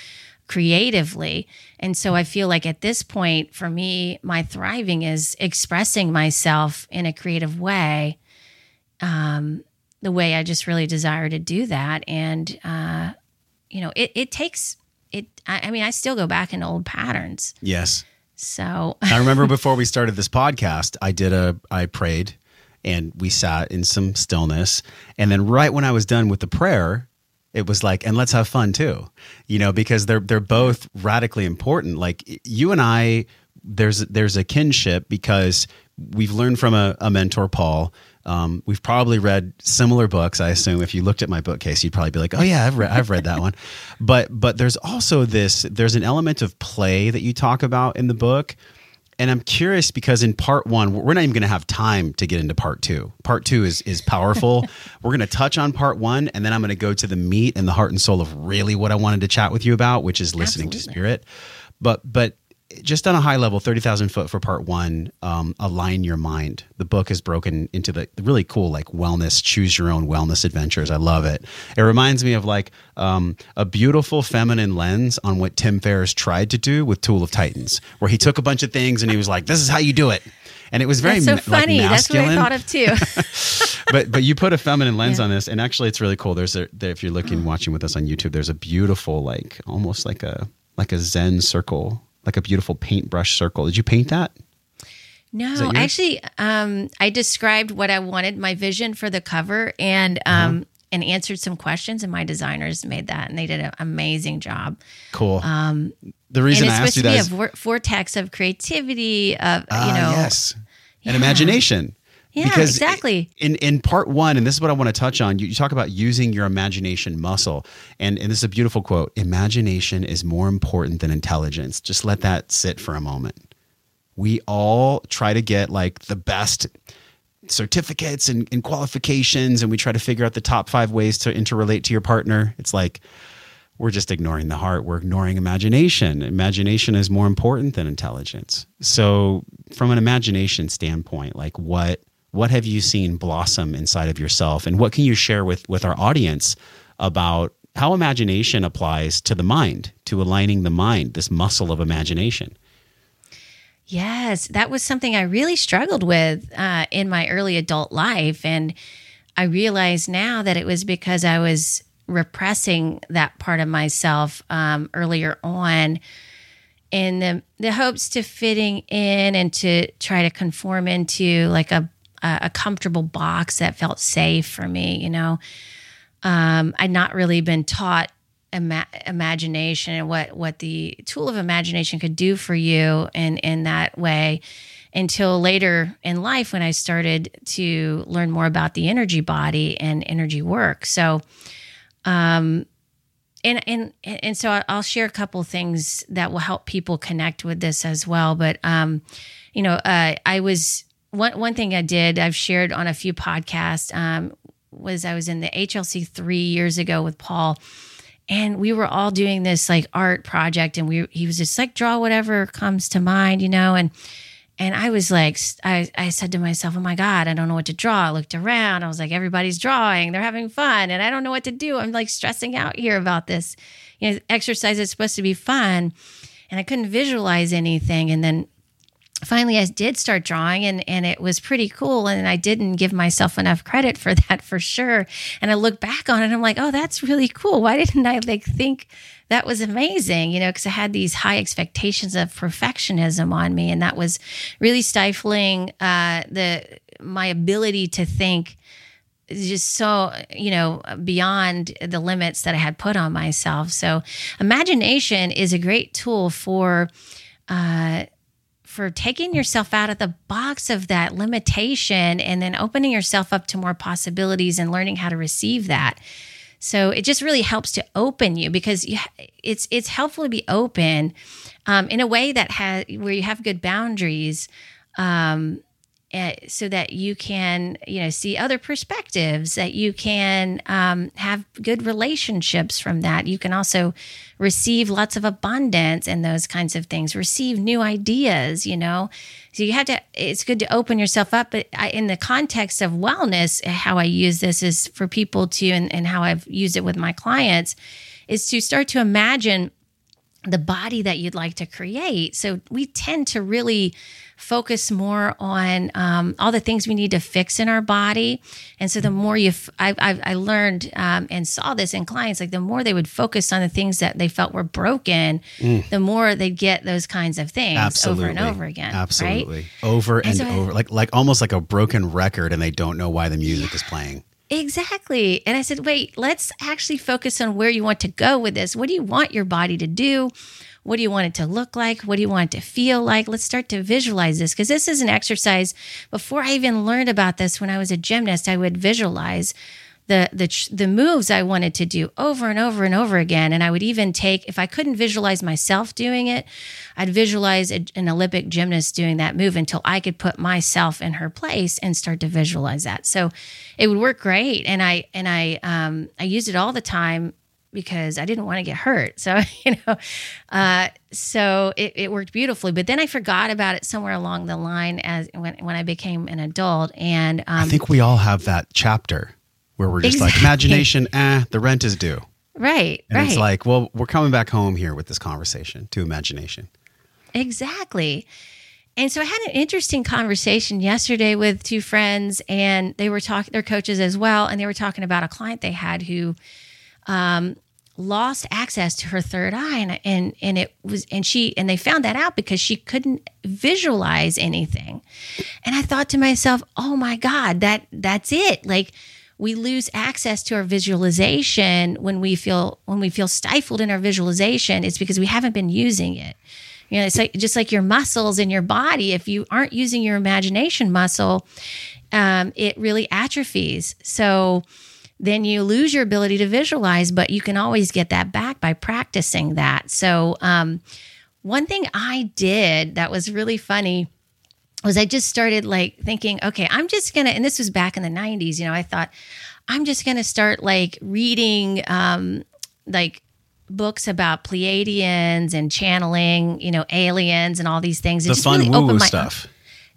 Speaker 1: creatively. And so I feel like at this point, for me, my thriving is expressing myself in a creative way, um, the way I just really desire to do that. And, uh, you know, it, it takes it. I, I mean, I still go back into old patterns.
Speaker 8: Yes.
Speaker 1: So
Speaker 8: I remember before we started this podcast, I did a, I prayed and we sat in some stillness. And then right when I was done with the prayer, it was like and let's have fun too you know because they're they're both radically important like you and i there's there's a kinship because we've learned from a, a mentor, Paul. Um, we've probably read similar books. I assume if you looked at my bookcase, you'd probably be like, "Oh yeah, I've read I've read that one." But but there's also this there's an element of play that you talk about in the book and I'm curious because in part one, we're not even going to have time to get into part two. Part two is is powerful. we're going to touch on part one, and then I'm going to go to the meat and the heart and soul of really what I wanted to chat with you about, which is listening Absolutely. to spirit. But but just on a high level, 30,000 foot for part one, um, align your mind. The book is broken into the really cool, like wellness, choose your own wellness adventures. I love it. It reminds me of like um, a beautiful feminine lens on what Tim Ferriss tried to do with Tool of Titans, where he took a bunch of things and he was like, this is how you do it. And it was very
Speaker 1: That's so funny.
Speaker 8: Like
Speaker 1: That's what I thought of too.
Speaker 8: but but you put a feminine lens yeah. on this, and actually, it's really cool. There's a there, if you're looking watching with us on YouTube, there's a beautiful like almost like a like a Zen circle like a beautiful paintbrush circle. Did you paint that?
Speaker 1: No, actually, um, I described what I wanted, my vision for the cover, and um, uh-huh. and answered some questions, and my designers made that, and they did an amazing job.
Speaker 8: Cool. Um, the reason and I asked you that
Speaker 1: is a vortex of creativity, of uh, you know,
Speaker 8: yes, and yeah. imagination.
Speaker 1: Yeah, because exactly.
Speaker 8: In in part one, and this is what I want to touch on. You, you, talk about using your imagination muscle, and and this is a beautiful quote. Imagination is more important than intelligence. Just let that sit for a moment. We all try to get like the best certificates and, and qualifications, and we try to figure out the top five ways to interrelate to your partner. It's like we're just ignoring the heart. We're ignoring imagination. Imagination is more important than intelligence. So, from an imagination standpoint, like what what have you seen blossom inside of yourself? And what can you share with with our audience about how imagination applies to the mind to aligning the mind this muscle of imagination?
Speaker 1: Yes that was something i really struggled with uh, in my early adult life. And i realize now that it was because i was repressing that part of myself um, earlier on in the, the hopes to fitting in and to try to conform into like a a, a comfortable box that felt safe for me. You know, um, I'd not really been taught ima- imagination and what what the tool of imagination could do for you in in that way until later in life when I started to learn more about the energy body and energy work. So, um, and and and so I'll share a couple things that will help people connect with this as well. But um, you know, uh, I was one one thing I did, I've shared on a few podcasts, um, was I was in the HLC three years ago with Paul, and we were all doing this like art project, and we he was just like draw whatever comes to mind, you know, and and I was like, I I said to myself, oh my god, I don't know what to draw. I looked around, I was like, everybody's drawing, they're having fun, and I don't know what to do. I'm like stressing out here about this, you know, exercise is supposed to be fun, and I couldn't visualize anything, and then finally I did start drawing and and it was pretty cool and I didn't give myself enough credit for that for sure. And I look back on it I'm like oh that's really cool. Why didn't I like think that was amazing? You know because I had these high expectations of perfectionism on me and that was really stifling uh the my ability to think just so you know beyond the limits that I had put on myself. So imagination is a great tool for uh for taking yourself out of the box of that limitation and then opening yourself up to more possibilities and learning how to receive that. So it just really helps to open you because you, it's it's helpful to be open um, in a way that has where you have good boundaries. Um, uh, so that you can you know see other perspectives that you can um, have good relationships from that. You can also receive lots of abundance and those kinds of things. Receive new ideas you know? So you have to it's good to open yourself up but I, in the context of wellness how i use this is for people to and, and how i've used it with my clients is to start to imagine the body that you'd like to create. So we tend to really focus more on um, all the things we need to fix in our body. And so the more you, f- I, I, I learned um, and saw this in clients, like the more they would focus on the things that they felt were broken, mm. the more they'd get those kinds of things Absolutely. over and over again.
Speaker 8: Absolutely.
Speaker 1: Right?
Speaker 8: Over and, and so over, like, like almost like a broken record and they don't know why the music yeah. is playing.
Speaker 1: Exactly. And I said, wait, let's actually focus on where you want to go with this. What do you want your body to do? What do you want it to look like? What do you want it to feel like? Let's start to visualize this because this is an exercise. Before I even learned about this, when I was a gymnast, I would visualize the the the moves I wanted to do over and over and over again. And I would even take if I couldn't visualize myself doing it, I'd visualize a, an Olympic gymnast doing that move until I could put myself in her place and start to visualize that. So it would work great, and I and I um, I used it all the time because I didn't want to get hurt. So, you know, uh, so it, it, worked beautifully. But then I forgot about it somewhere along the line as when, when I became an adult. And um,
Speaker 8: I think we all have that chapter where we're just exactly. like imagination, eh, the rent is due.
Speaker 1: Right.
Speaker 8: And
Speaker 1: right.
Speaker 8: it's like, well, we're coming back home here with this conversation to imagination.
Speaker 1: Exactly. And so I had an interesting conversation yesterday with two friends, and they were talking, their coaches as well, and they were talking about a client they had who um, lost access to her third eye, and and and it was, and she, and they found that out because she couldn't visualize anything. And I thought to myself, oh my God, that that's it, like we lose access to our visualization when we feel when we feel stifled in our visualization it's because we haven't been using it. You know it's like just like your muscles in your body if you aren't using your imagination muscle um, it really atrophies. So then you lose your ability to visualize but you can always get that back by practicing that so um, one thing i did that was really funny was I just started like thinking, okay, I'm just gonna, and this was back in the 90s, you know, I thought, I'm just gonna start like reading um like books about Pleiadians and channeling, you know, aliens and all these things.
Speaker 8: The fun really woo stuff.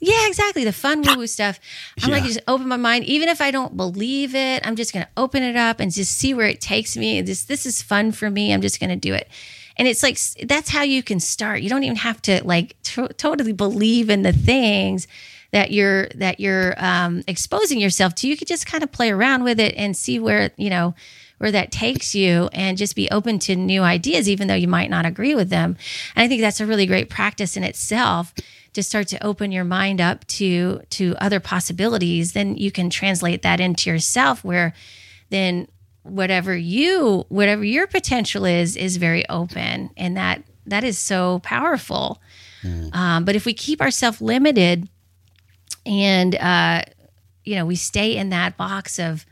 Speaker 1: Yeah, exactly. The fun woo woo stuff. I'm yeah. like, just open my mind. Even if I don't believe it, I'm just going to open it up and just see where it takes me. This, this is fun for me. I'm just going to do it. And it's like, that's how you can start. You don't even have to like t- totally believe in the things that you're, that you're um, exposing yourself to. You could just kind of play around with it and see where, you know, where that takes you and just be open to new ideas, even though you might not agree with them. And I think that's a really great practice in itself to start to open your mind up to to other possibilities then you can translate that into yourself where then whatever you whatever your potential is is very open and that that is so powerful mm. um, but if we keep ourselves limited and uh, you know we stay in that box of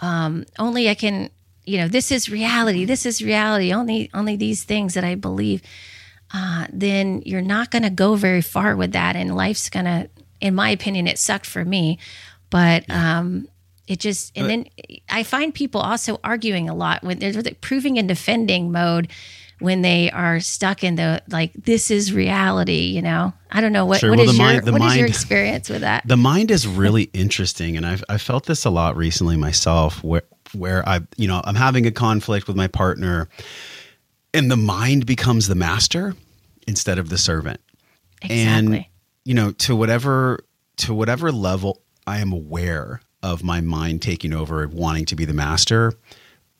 Speaker 1: um, only i can you know this is reality this is reality only only these things that i believe uh, then you're not going to go very far with that and life's going to in my opinion it sucked for me. But um, it just, and then I find people also arguing a lot when they're proving and defending mode when they are stuck in the like this is reality you know? I don't know what sure. what, well, is, mind, your, what mind, is your experience with that?
Speaker 8: The mind is really interesting and i've i felt this a lot recently myself where where i you know i'm having a conflict with my partner and the mind becomes the master instead of the servant
Speaker 1: exactly.
Speaker 8: and you know to whatever to whatever level i am aware of my mind taking over, wanting to be the master,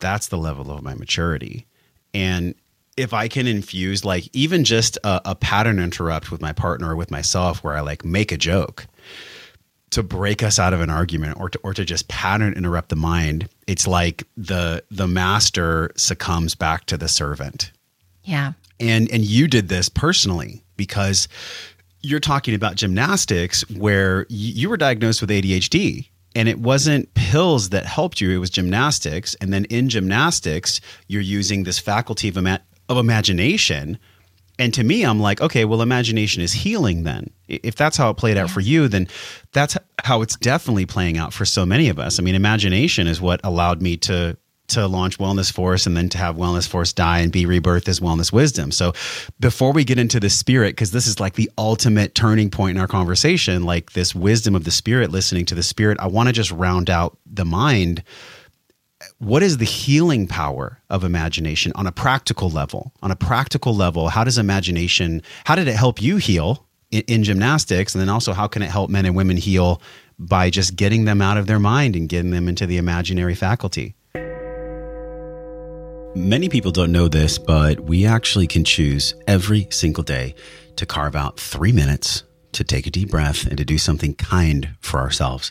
Speaker 8: that's the level of my maturity. And if I can infuse like even just a, a pattern interrupt with my partner or with myself where I like make a joke to break us out of an argument or to, or to just pattern interrupt the mind, it's like the the master succumbs back to the servant.
Speaker 1: Yeah.
Speaker 8: And and you did this personally because you're talking about gymnastics where you were diagnosed with ADHD and it wasn't pills that helped you it was gymnastics and then in gymnastics you're using this faculty of, ima- of imagination and to me i'm like okay well imagination is healing then if that's how it played out yeah. for you then that's how it's definitely playing out for so many of us i mean imagination is what allowed me to to launch Wellness Force and then to have Wellness Force die and be rebirthed as Wellness Wisdom. So before we get into the spirit, because this is like the ultimate turning point in our conversation, like this wisdom of the spirit, listening to the spirit, I want to just round out the mind. What is the healing power of imagination on a practical level? On a practical level, how does imagination, how did it help you heal in, in gymnastics? And then also, how can it help men and women heal by just getting them out of their mind and getting them into the imaginary faculty? Many people don't know this, but we actually can choose every single day to carve out three minutes to take a deep breath and to do something kind for ourselves.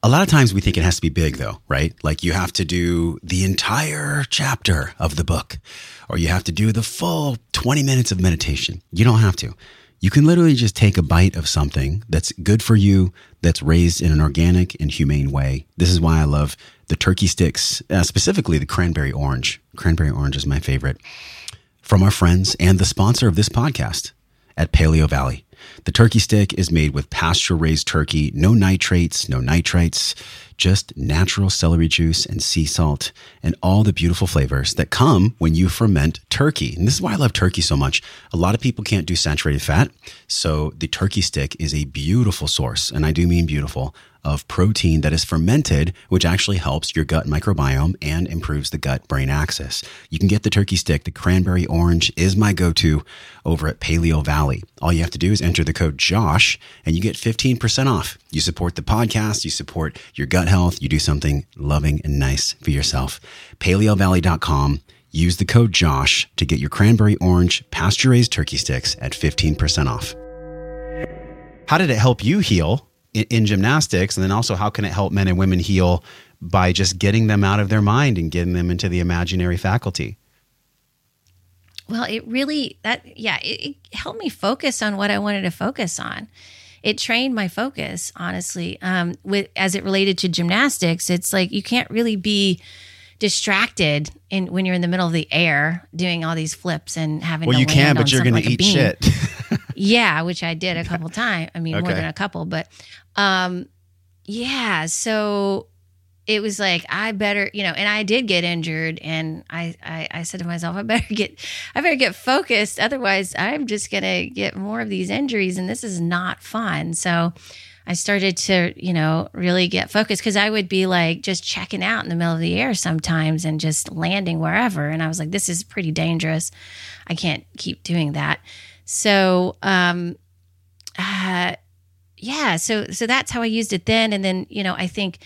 Speaker 8: A lot of times we think it has to be big, though, right? Like you have to do the entire chapter of the book, or you have to do the full 20 minutes of meditation. You don't have to. You can literally just take a bite of something that's good for you, that's raised in an organic and humane way. This is why I love the turkey sticks, uh, specifically the cranberry orange. Cranberry orange is my favorite. From our friends and the sponsor of this podcast at Paleo Valley. The turkey stick is made with pasture raised turkey, no nitrates, no nitrites, just natural celery juice and sea salt and all the beautiful flavors that come when you ferment turkey. And this is why I love turkey so much. A lot of people can't do saturated fat. So the turkey stick is a beautiful source, and I do mean beautiful, of protein that is fermented, which actually helps your gut microbiome and improves the gut brain axis. You can get the turkey stick. The cranberry orange is my go to over at Paleo Valley. All you have to do is enter the code JOSH and you get 15% off. You support the podcast, you support your gut health, you do something loving and nice for yourself. PaleoValley.com. Use the code JOSH to get your cranberry orange pasture raised turkey sticks at 15% off. How did it help you heal in, gymnastics? And then also, how can it help men and women heal by just getting them out of their mind and getting them into the imaginary faculty?
Speaker 1: Well, it really, that, yeah, it, it helped me focus on what I wanted to focus on it trained my focus honestly um, with as it related to gymnastics it's like you can't really be distracted in when you're in the middle of the air doing all these flips and having
Speaker 8: well you can but you're
Speaker 1: going
Speaker 8: like
Speaker 1: to
Speaker 8: eat shit
Speaker 1: yeah which i did a couple times i mean more than a couple but um yeah so it was like i better you know and i did get injured and I, I i said to myself i better get i better get focused. Otherwise i'm just gonna get more of these injuries and this is not fun. So i started to you know really get focused because i would be like just checking out in the middle of the air sometimes and just landing wherever. And i was like this is pretty dangerous. I can't keep doing that. So um uh yeah so so that's how i used it then and then you know i think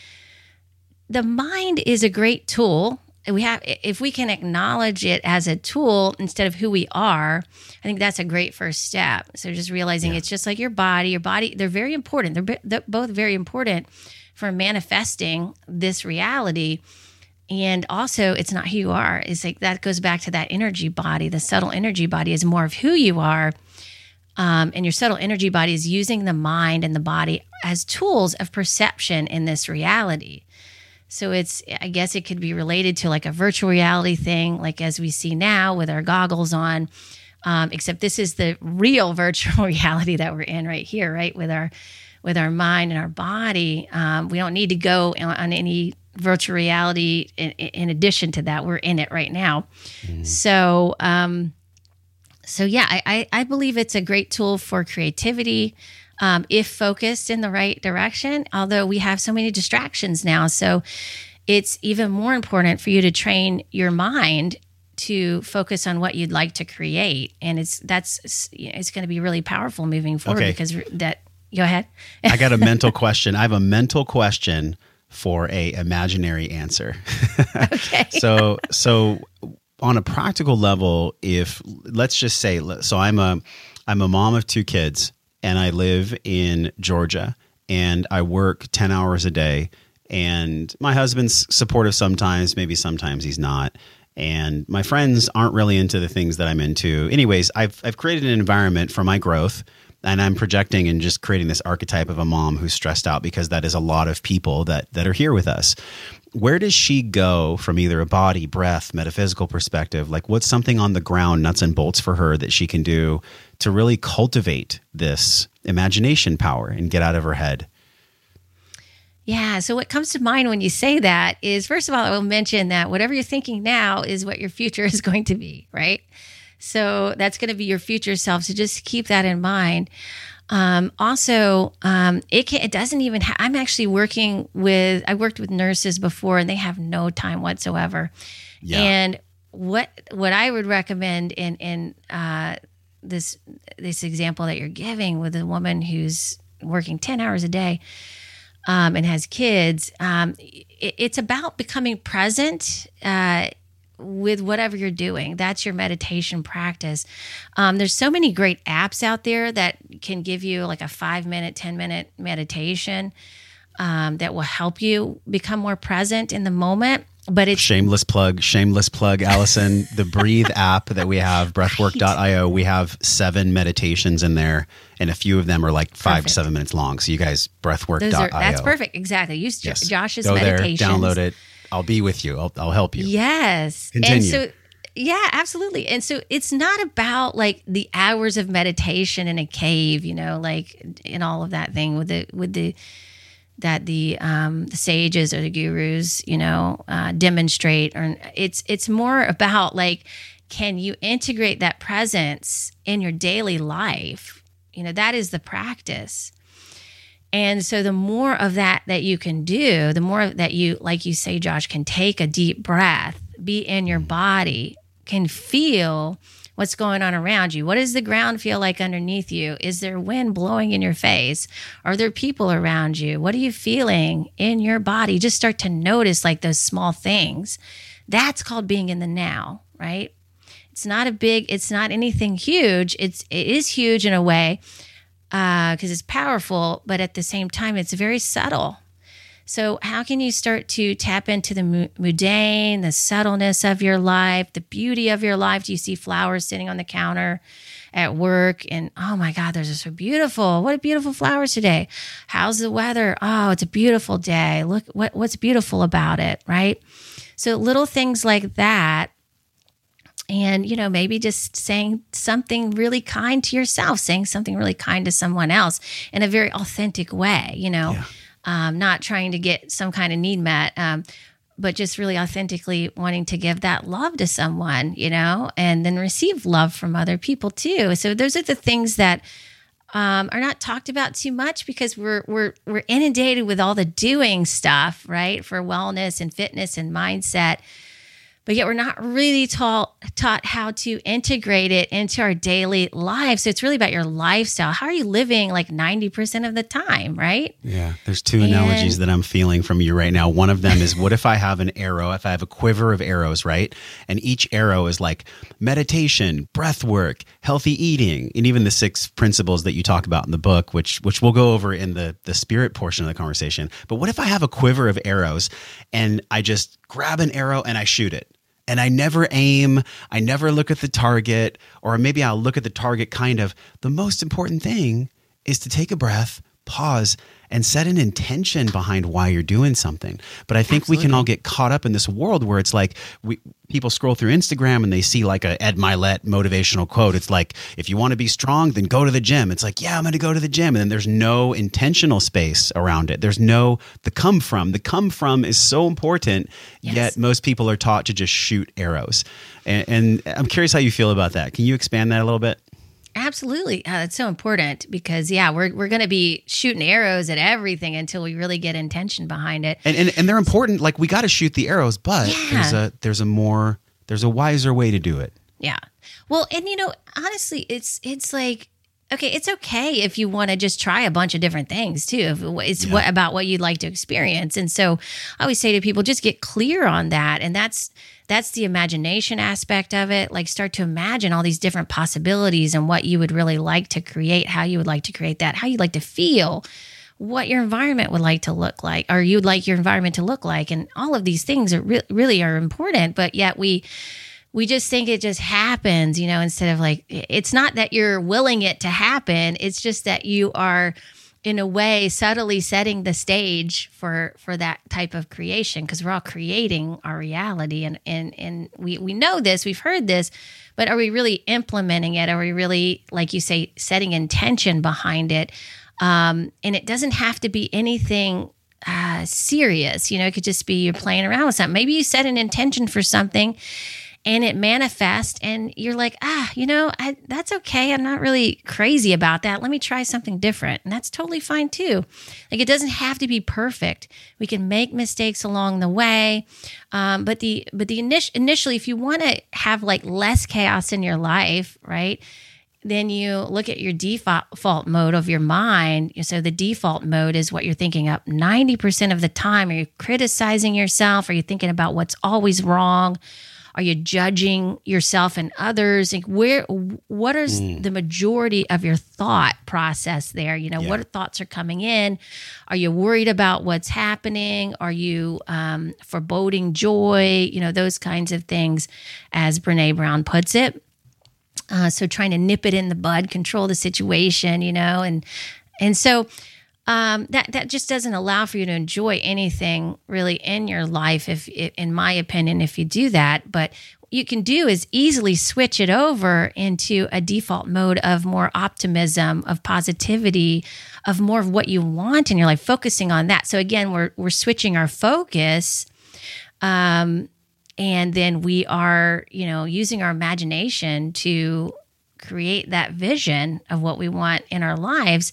Speaker 1: the mind is a great tool. We have if we can acknowledge it as a tool instead of who we are i think that's a great first step. So just realizing it's just like your body your body they're very important. They're, they're both very important for manifesting this reality. And also it's not who you are. It's like that goes back to that energy body the subtle energy body is more of who you are um, and your subtle energy body is using the mind and the body as tools of perception in this reality so it's, I guess it could be related to like a virtual reality thing, like as we see now with our goggles on. Um, except this is the real virtual reality that we're in right here, right? With our, with our mind and our body. Um, we don't need to go on, on any virtual reality in, in addition to that. We're in it right now. So, um, so yeah, I, I, I believe it's a great tool for creativity um, if focused in the right direction. Although we have so many distractions now, so it's even more important for you to train your mind to focus on what you'd like to create, and it's that's it's going to be really powerful moving forward
Speaker 8: Okay.
Speaker 1: because that. Go ahead.
Speaker 8: I got a mental question. I have a mental question for a imaginary answer.
Speaker 1: Okay.
Speaker 8: so so on a practical level, if let's just say so I'm a I'm a mom of two kids and I live in Georgia and I work 10 hours a day and my husband's supportive sometimes, maybe sometimes he's not. And my friends aren't really into the things that I'm into. Anyways, I've I've created an environment for my growth and I'm projecting and just creating this archetype of a mom who's stressed out because that is a lot of people that that are here with us. Where does she go from either a body, breath, metaphysical perspective? Like what's something on the ground, nuts and bolts for her that she can do to really cultivate this imagination power and get out of her head?
Speaker 1: Yeah. So, what comes to mind when you say that is first of all, I will mention that whatever you're thinking now is what your future is going to be, right? So, that's going to be your future self. So, just keep that in mind. Um, also, um, it can, it doesn't even. Ha- I'm actually working with. I worked with nurses before, and they have no time whatsoever.
Speaker 8: Yeah.
Speaker 1: And what what I would recommend in in uh, this this example that you're giving with a woman who's working ten hours a day um, and has kids, um, it, it's about becoming present uh, with whatever you're doing. That's your meditation practice. Um, there's so many great apps out there that can give you like a five minute, 10 minute meditation. um, that will help you become more present in the moment. But it's
Speaker 8: shameless plug, shameless plug, Allison. the Breathe app that we have, breathwork.io, we have seven meditations in there, and a few of them are like five
Speaker 1: Perfect.
Speaker 8: to seven minutes long. So you guys, breathwork.io.
Speaker 1: those are that's perfect. Exactly. Use
Speaker 8: Yes.
Speaker 1: Josh's
Speaker 8: Go there,
Speaker 1: meditations.
Speaker 8: download it. I'll be with you. I'll, I'll help you.
Speaker 1: Yes.
Speaker 8: Continue.
Speaker 1: And so yeah, absolutely. And so it's not about like the hours of meditation in a cave, you know, like and all of that thing with the with the that the um the sages or the gurus, you know, uh demonstrate or it's it's more about like can you integrate that presence in your daily life? You know, that is the practice. And so the more of that that you can do, the more that you, like you say, Josh, can take a deep breath, be in your body, can feel what's going on around you. What does the ground feel like underneath you? Is there wind blowing in your face? Are there people around you? What are you feeling in your body? Just start to notice like those small things. That's called being in the now, right? It's not a big, it's not anything huge. It's it is huge in a way Uh, because it's powerful, but at the same time, it's very subtle. So, how can you start to tap into the mu- mundane, the subtleness of your life, the beauty of your life? Do you see flowers sitting on the counter at work? And oh my God, those are so beautiful. What a beautiful flowers today. How's the weather? Oh, it's a beautiful day. Look what, what's beautiful about it, right? So, little things like that and you know maybe just saying something really kind to yourself saying something really kind to someone else in a very authentic way you know? Um, not trying to get some kind of need met um, but just really authentically wanting to give that love to someone you know and then receive love from other people too. So those are the things that um, are not talked about too much because we're we're we're inundated with all the doing stuff right for wellness and fitness and mindset but yet we're not really taught taught how to integrate it into our daily lives. So it's really about your lifestyle. How are you living like 90% of the time, right?
Speaker 8: Yeah, there's two analogies that I'm feeling from you right now. One of them is what if I have an arrow, if I have a quiver of arrows, right? And each arrow is like meditation, breath work, healthy eating, and even the six principles that you talk about in the book, which which we'll go over in the the spirit portion of the conversation. But what if I have a quiver of arrows and I just grab an arrow and I shoot it? And I never aim, I never look at the target, or maybe I'll look at the target kind of. The most important thing is to take a breath, pause, and set an intention behind why you're doing something. But I think we can all get caught up in this world where it's like we people scroll through Instagram and they see like a Ed Mylett motivational quote. It's like if you want to be strong, then go to the gym. It's like, yeah, I'm going to go to the gym. And then there's no intentional space around it. There's no the come from. The come from is so important, yet most people are taught to just shoot arrows. And, and I'm curious how you feel about that. Can you expand that a little bit?
Speaker 1: Absolutely. Uh, it's so important because, yeah, we're, we're going to be shooting arrows at everything until we really get intention behind it.
Speaker 8: and and, and they're important. Like we got to shoot the arrows, but
Speaker 1: Yeah.
Speaker 8: there's a there's a more there's a wiser way to do it.
Speaker 1: Yeah. Well, and you know, honestly, it's it's like okay, it's okay if you want to just try a bunch of different things too. If It's what about what you'd like to experience. And so I always say to people, just get clear on that. And that's that's the imagination aspect of it. Like start to imagine all these different possibilities and what you would really like to create, how you would like to create that, how you'd like to feel what your environment would like to look like or you'd like your environment to look like and all of these things are re- really are important but yet we we just think it just happens you know instead of like it's not that you're willing it to happen it's just that you are in a way subtly setting the stage for for that type of creation because we're all creating our reality and and and we we know this we've heard this but are we really implementing it are we really like you say setting intention behind it um, and it doesn't have to be anything uh, serious. You know, it could just be you're playing around with something. Maybe you set an intention for something and it manifests and you're like, ah, you know, I, that's okay. I'm not really crazy about that. Let me try something different. And that's totally fine too. Like it doesn't have to be perfect. We can make mistakes along the way. Um, but the, but the init- initially, if you want to have like less chaos in your life, right? then you look at your default mode of your mind. So the default mode is what you're thinking up 90% of the time. Are you criticizing yourself? Are you thinking about what's always wrong? Are you judging yourself and others? Like where what is
Speaker 8: Mm.
Speaker 1: the majority of your thought process there? You know,
Speaker 8: Yeah.
Speaker 1: what thoughts are coming in? Are you worried about what's happening? Are you um, foreboding joy? You know, those kinds of things, as Brene Brown puts it. Uh, so trying to nip it in the bud, control the situation, you know, and and so um, that that just doesn't allow for you to enjoy anything really in your life. If, in my opinion, if you do that, but you can do is easily switch it over into a default mode of more optimism, of positivity, of more of what you want in your life, focusing on that. So again, we're we're switching our focus um, and then we are you know using our imagination to create that vision of what we want in our lives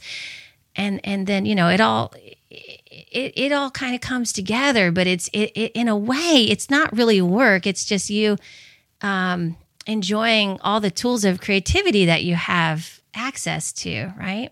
Speaker 1: and and then you know it all it, it all kind of comes together but it's it, it in a way it's not really work it's just you um enjoying all the tools of creativity that you have access to right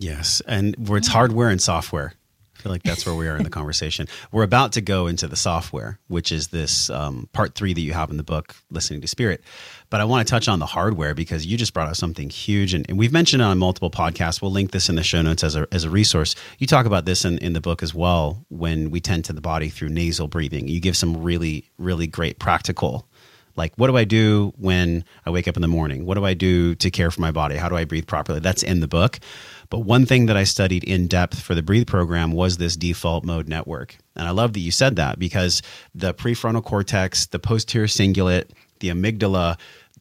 Speaker 8: Yes, and where it's hardware and software. I feel like that's where we are in the conversation. We're about to go into the software, which is this um, part three that you have in the book, Listening to Spirit. But I want to touch on the hardware because you just brought up something huge, and, and we've mentioned it on multiple podcasts. We'll link this in the show notes as a, as a resource. You talk about this in, in the book as well when we tend to the body through nasal breathing. You give some really, really great practical like what do i do when i wake up in the morning what do i do to care for my body how do i breathe properly that's in the book but one thing that i studied in depth for the breathe program was this default mode network and i love that you said that because the prefrontal cortex the posterior cingulate the amygdala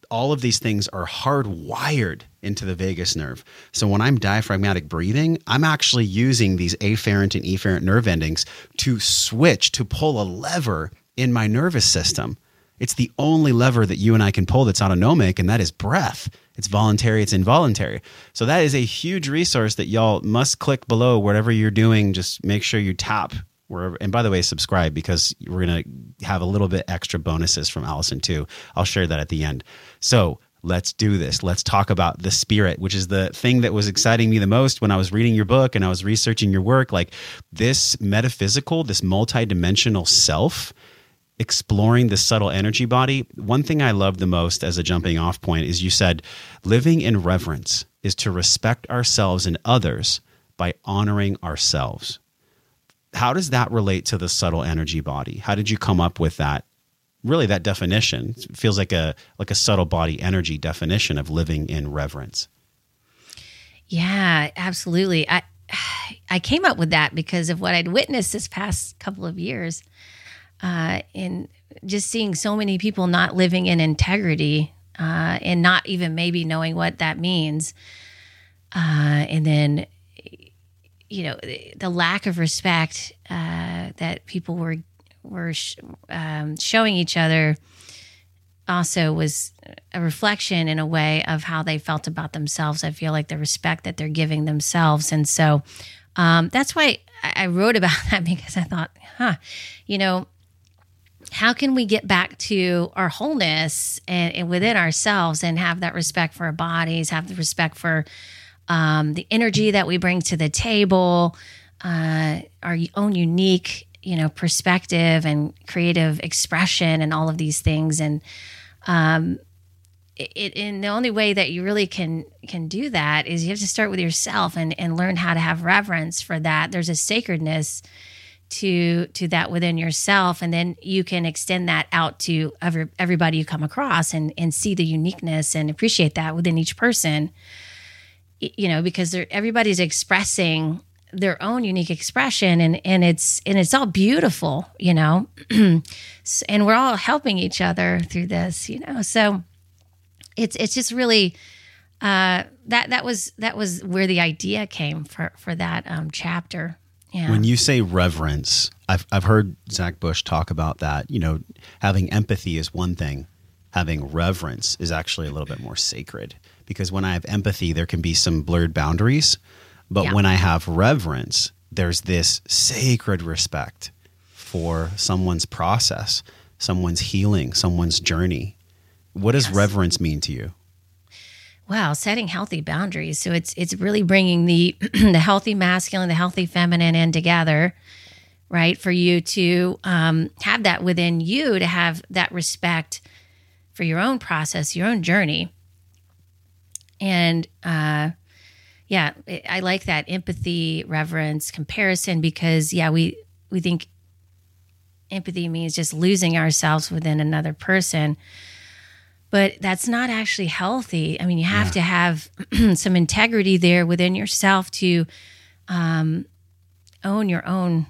Speaker 8: all of these things are hardwired into the vagus nerve. So when I'm diaphragmatic breathing, I'm actually using these afferent and efferent nerve endings to switch, to pull a lever in my nervous system. It's the only lever that you and I can pull that's autonomic, and that is breath. It's voluntary, it's involuntary. So that is a huge resource that y'all must click below whatever you're doing. Just make sure you tap wherever. And by the way, subscribe because we're going to have a little bit extra bonuses from Allison too. I'll share that at the end. So let's do this. Let's talk about the spirit, which is the thing that was exciting me the most when I was reading your book and I was researching your work. Like this metaphysical, this multidimensional self exploring the subtle energy body, one thing I love the most as a jumping off point is you said living in reverence is to respect ourselves and others by honoring ourselves. How does that relate to the subtle energy body? How did you come up with that? Really that definition it feels like a like a subtle body energy definition of living in reverence.
Speaker 1: Yeah, absolutely. I I came up with that because of what I'd witnessed this past couple of years, uh, in just seeing so many people not living in integrity uh, and not even maybe knowing what that means, uh, and then you know the, lack of respect uh, that people were were sh- um, showing each other also was a reflection in a way of how they felt about themselves. I feel like the respect that they're giving themselves. And so um, that's why I wrote about that because I thought, huh, you know, how can we get back to our wholeness and, and within ourselves and have that respect for our bodies, have the respect for um, the energy that we bring to the table, uh, our own unique, you know, perspective and creative expression and all of these things. And um, it, and the only way that you really can can do that is you have to start with yourself and and learn how to have reverence for that. There's a sacredness to to that within yourself and then you can extend that out to every, everybody you come across and and see the uniqueness and appreciate that within each person. You know because everybody's expressing their own unique expression and and it's and it's all beautiful you know? And we're all helping each other through this you know? So it's it's just really uh that that was that was where the idea came for for that um chapter yeah
Speaker 8: When you say reverence, I've I've heard Zach Bush talk about that. You know, having empathy is one thing. Having reverence is actually a little bit more sacred because when I have empathy, there can be some blurred boundaries, but
Speaker 1: Yeah.
Speaker 8: when I have reverence, there's this sacred respect for someone's process, someone's healing, someone's journey. What does
Speaker 1: Yes.
Speaker 8: reverence mean to you?
Speaker 1: Wow, setting healthy boundaries. So it's it's really bringing the the healthy masculine, the healthy feminine in together right? For you to um, have that within you, to have that respect for your own process, your own journey. And uh, yeah, I like that empathy, reverence, comparison because yeah, we we think empathy means just losing ourselves within another person. But that's not actually healthy. I mean, you have
Speaker 8: Yeah.
Speaker 1: to have some integrity there within yourself to um, own your own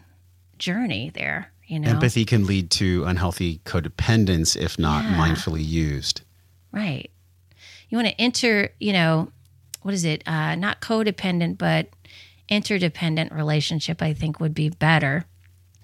Speaker 1: journey there, you know?
Speaker 8: Empathy can lead to unhealthy codependence if not
Speaker 1: Yeah.
Speaker 8: mindfully used.
Speaker 1: Right. You want to enter, you know, what is it? Uh, not codependent, but interdependent relationship, I think would be better.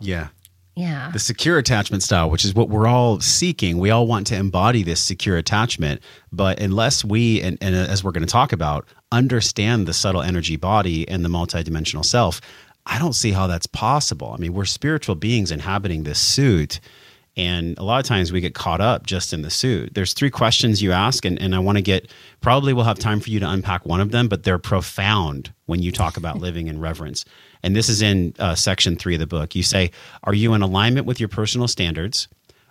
Speaker 8: Yeah.
Speaker 1: Yeah.
Speaker 8: The secure attachment style, which is what we're all seeking. We all want to embody this secure attachment. But unless we, and, and uh, as we're going to talk about, understand the subtle energy body and the multidimensional self, I don't see how that's possible. I mean, we're spiritual beings inhabiting this suit. And a lot of times we get caught up just in the suit. There's three questions you ask, and, and I want to get probably we'll have time for you to unpack one of them, but they're profound when you talk about living in reverence. And this is in uh, section three of the book. You say, Are you in alignment with your personal standards?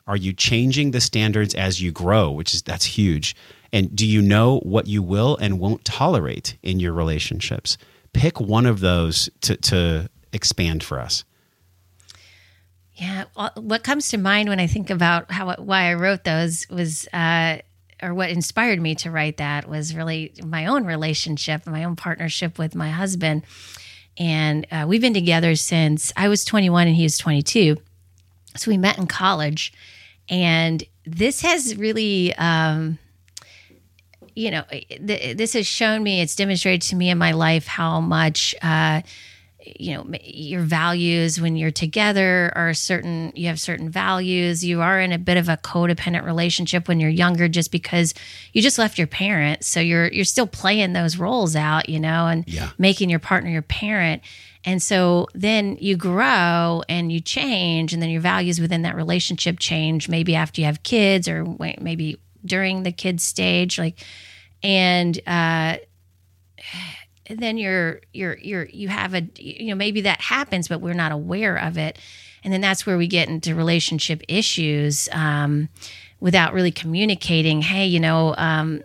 Speaker 8: Are you changing the standards as you grow? Which is that's huge. And do you know what you will and won't tolerate in your relationships? Pick one of those to, to expand for us.
Speaker 1: Yeah, what comes to mind when I think about how why I wrote those was, uh, or what inspired me to write that was really my own relationship, my own partnership with my husband, and uh, we've been together since I was 21 and he was 22. So we met in college, and this has really. Um, you know, th- this has shown me, it's demonstrated to me in my life how much, uh, you know, your values when you're together are certain, you have certain values. You are in a bit of a codependent relationship when you're younger just because you just left your parents. So you're, you're still playing those roles out, you know, and
Speaker 8: Yeah.
Speaker 1: making your partner your parent. And so then you grow and you change, and then your values within that relationship change, maybe after you have kids or maybe during the kids stage like and uh then you're you're you're you have a you know maybe that happens but we're not aware of it and then that's where we get into relationship issues um without really communicating hey you know um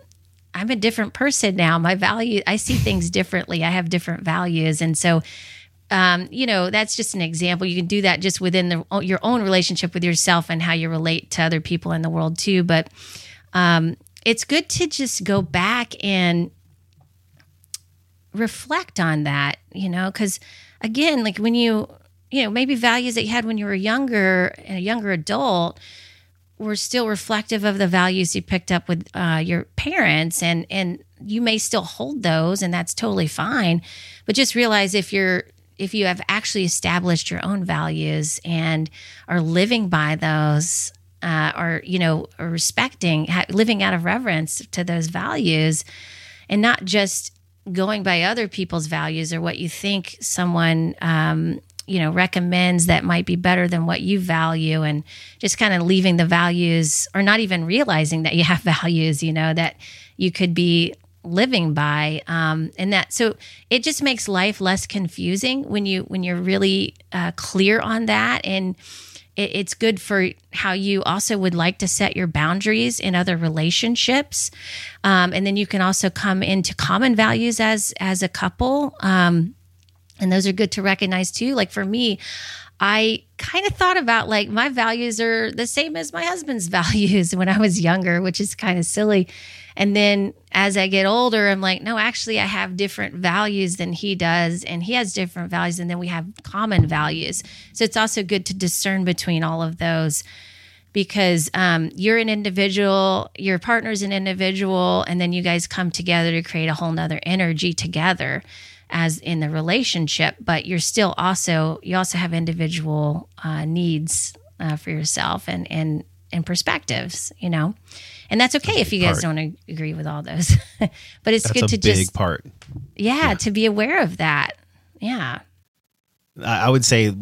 Speaker 1: i'm a different person now my value i see things differently i have different values and so um, you know, that's just an example. You can do that just within the, your own relationship with yourself and how you relate to other people in the world too. But um, it's good to just go back and reflect on that, you know, because again, like when you, you know, maybe values that you had when you were younger and a younger adult were still reflective of the values you picked up with uh, your parents and and you may still hold those and that's totally fine. But just realize if you're if you have actually established your own values and are living by those uh, or you know respecting living out of reverence to those values and not just going by other people's values or what you think someone um, you know recommends that might be better than what you value and just kind of leaving the values or not even realizing that you have values you know that you could be living by um, and that so it just makes life less confusing when you when you're really uh, clear on that. And it, it's good for how you also would like to set your boundaries in other relationships. Um, and then you can also come into common values as as a couple. Um, and those are good to recognize too. Like for me i kind of thought about like my values are the same as my husband's values when i was younger which is kind of silly and then as i get older i'm like no actually i have different values than he does and he has different values and then we have common values so it's also good to discern between all of those because um, you're an individual, your partner's an individual, and then you guys come together to create a whole nother energy together as in the relationship. But you're still also you also have individual uh, needs uh, for yourself and and and perspectives, you know, and that's okay if you guys
Speaker 8: part.
Speaker 1: don't agree with all those. but it's
Speaker 8: That's
Speaker 1: good
Speaker 8: a
Speaker 1: to
Speaker 8: big
Speaker 1: just
Speaker 8: part.
Speaker 1: yeah, to be aware of that. Yeah.
Speaker 8: I I would say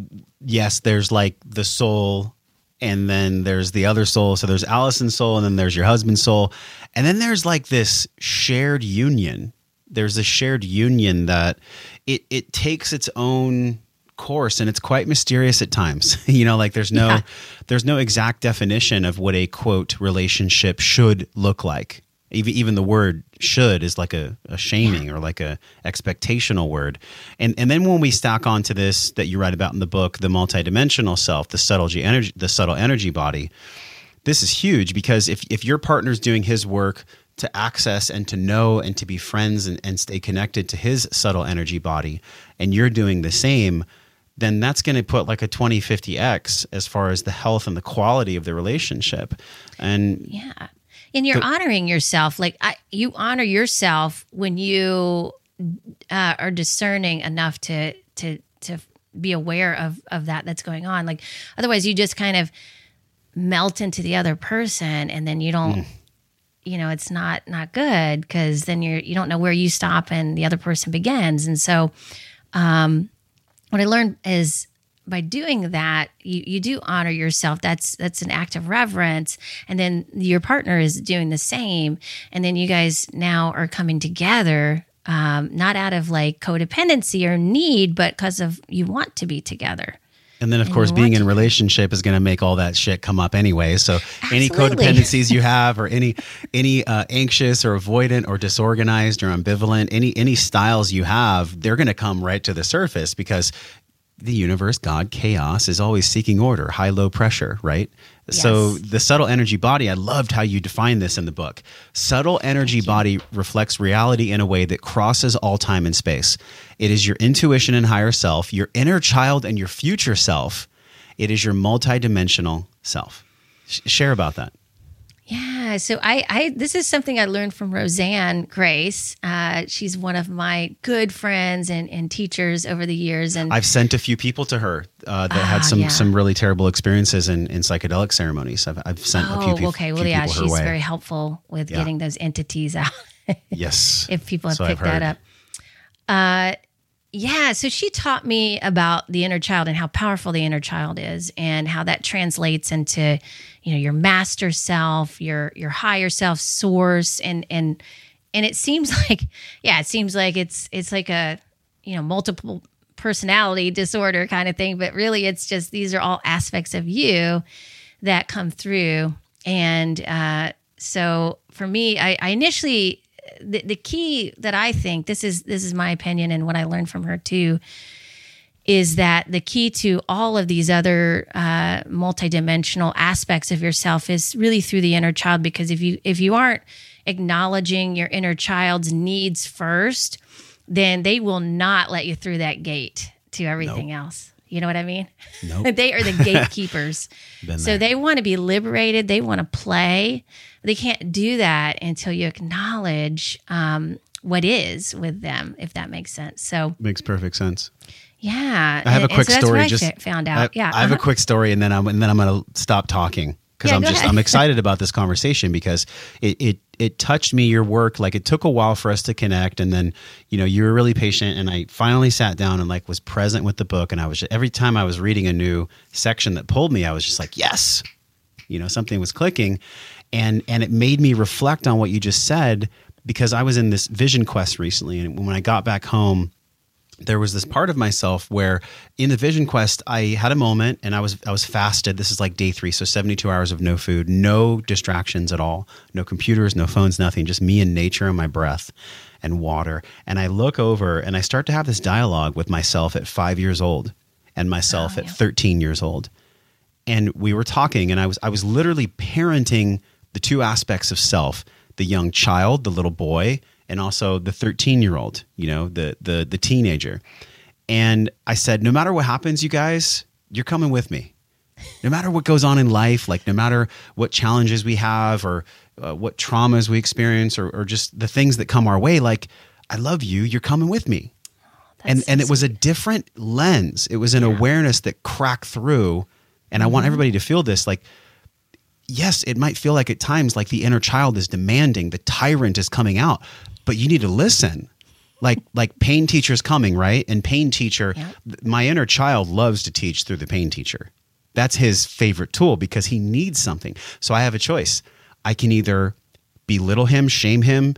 Speaker 8: yes. There's like the soul, and then there's the other soul. So there's Allison's soul, and then there's your husband's soul, and then there's like this shared union. There's a shared union that it it takes its own course, and it's quite mysterious at times. you know, like there's no
Speaker 1: Yeah.
Speaker 8: there's no exact definition of what a quote relationship should look like. Even even the word should is like a, a shaming or like a expectational word. And and then when we stack onto this that you write about in the book, the multidimensional self, the subtle energy the subtle energy body, this is huge because if if your partner's doing his work to access and to know and to be friends and, and stay connected to his subtle energy body and you're doing the same then that's going to put like a 2050x as far as the health and the quality of the relationship and
Speaker 1: Yeah. And you're honoring yourself. Like I, you honor yourself when you uh, are discerning enough to to to be aware of of that that's going on. Like otherwise, you just kind of melt into the other person, and then you don't. You know, it's not not good because then you're you don't know where you stop and the other person begins. And so, um, what I learned is by doing that you, you do honor yourself. That's that's an act of reverence. And then your partner is doing the same. And then you guys now are coming together um, not out of like codependency or need but because of you want to be together
Speaker 8: and then of
Speaker 1: And
Speaker 8: course being in relationship is going to make all that shit come up anyway. So any codependencies you have or any any uh, anxious or avoidant or disorganized or ambivalent any any styles you have they're going to come right to the surface because the universe god chaos is always seeking order high low pressure right so the subtle energy body i loved how you define this in the book. Subtle energy body reflects reality in a way that crosses all time and space. It is your intuition and higher self your inner child and your future self. It is your multidimensional self. Sh- share about that
Speaker 1: Yeah, so I, I this is something I learned from Roseanne Grace. Uh, she's one of my good friends and, and teachers over the years, and
Speaker 8: I've sent a few people to her uh, that had
Speaker 1: Ah,
Speaker 8: some
Speaker 1: yeah.
Speaker 8: some really terrible experiences in, in psychedelic ceremonies. I've, I've sent a few, people.
Speaker 1: oh,
Speaker 8: peop-
Speaker 1: okay,
Speaker 8: few
Speaker 1: well, yeah,
Speaker 8: people
Speaker 1: she's
Speaker 8: way.
Speaker 1: very helpful with
Speaker 8: Yeah.
Speaker 1: getting those entities out.
Speaker 8: yes,
Speaker 1: if people have
Speaker 8: So
Speaker 1: picked that up. Uh, yeah, so she taught me about the inner child and how powerful the inner child is, and how that translates into, you know, your master self, your your higher self, source, and and and it seems like, yeah, it seems like it's it's like a, you know, multiple personality disorder kind of thing, but really, it's just these are all aspects of you that come through, and uh, so for me, I, I initially the, the key that I think this is this is my opinion and what I learned from her too is that the key to all of these other uh, multidimensional aspects of yourself is really through the inner child because if you if you aren't acknowledging your inner child's needs first then they will not let you through that gate to everything else you know what i mean
Speaker 8: Nope.
Speaker 1: they are the gatekeepers so they want to be liberated. They want to play. They can't do that until you acknowledge um, what is with them, if that makes sense. So,
Speaker 8: makes perfect sense.
Speaker 1: yeah.
Speaker 8: I have a quick
Speaker 1: so
Speaker 8: story.
Speaker 1: what I
Speaker 8: just
Speaker 1: found out.
Speaker 8: I,
Speaker 1: yeah.
Speaker 8: I have a
Speaker 1: uh-huh.
Speaker 8: quick story, and then I'm and then I'm going to stop talking because
Speaker 1: Yeah,
Speaker 8: I'm just
Speaker 1: ahead.
Speaker 8: I'm excited about this conversation because it it it touched me. Your work, like it took a while for us to connect, and then you know you were really patient, and I finally sat down and like was present with the book, and I was just, every time I was reading a new section that pulled me, I was just like yes, you know something was clicking, and and it made me reflect on what you just said because I was in this vision quest recently, and when I got back home there was this part of myself where in the vision quest i had a moment and i was i was fasted. This is like day three so 72 hours of no food no distractions at all no computers no phones nothing just me and nature and my breath and water. And i look over and i start to have this dialogue with myself at five years old and myself
Speaker 1: Oh,
Speaker 8: at 13 years old. And we were talking and i was i was literally parenting the two aspects of self the young child the little boy and also the 13 year old you know the the the teenager and i said no matter what happens you guys you're coming with me no matter what goes on in life like no matter what challenges we have or uh, what traumas we experience or, or just the things that come our way like i love you you're coming with me and
Speaker 1: That's
Speaker 8: and it was a different lens. It was an awareness that cracked through. And I want
Speaker 1: Mm-hmm.
Speaker 8: everybody to feel this. Like, yes, it might feel like at times like the inner child is demanding, the tyrant is coming out, but you need to listen. Like like pain teacher's coming, right? And pain teacher,
Speaker 1: Yeah.
Speaker 8: my inner child loves to teach through the pain teacher. That's his favorite tool because he needs something. So I have a choice. I can either belittle him, shame him,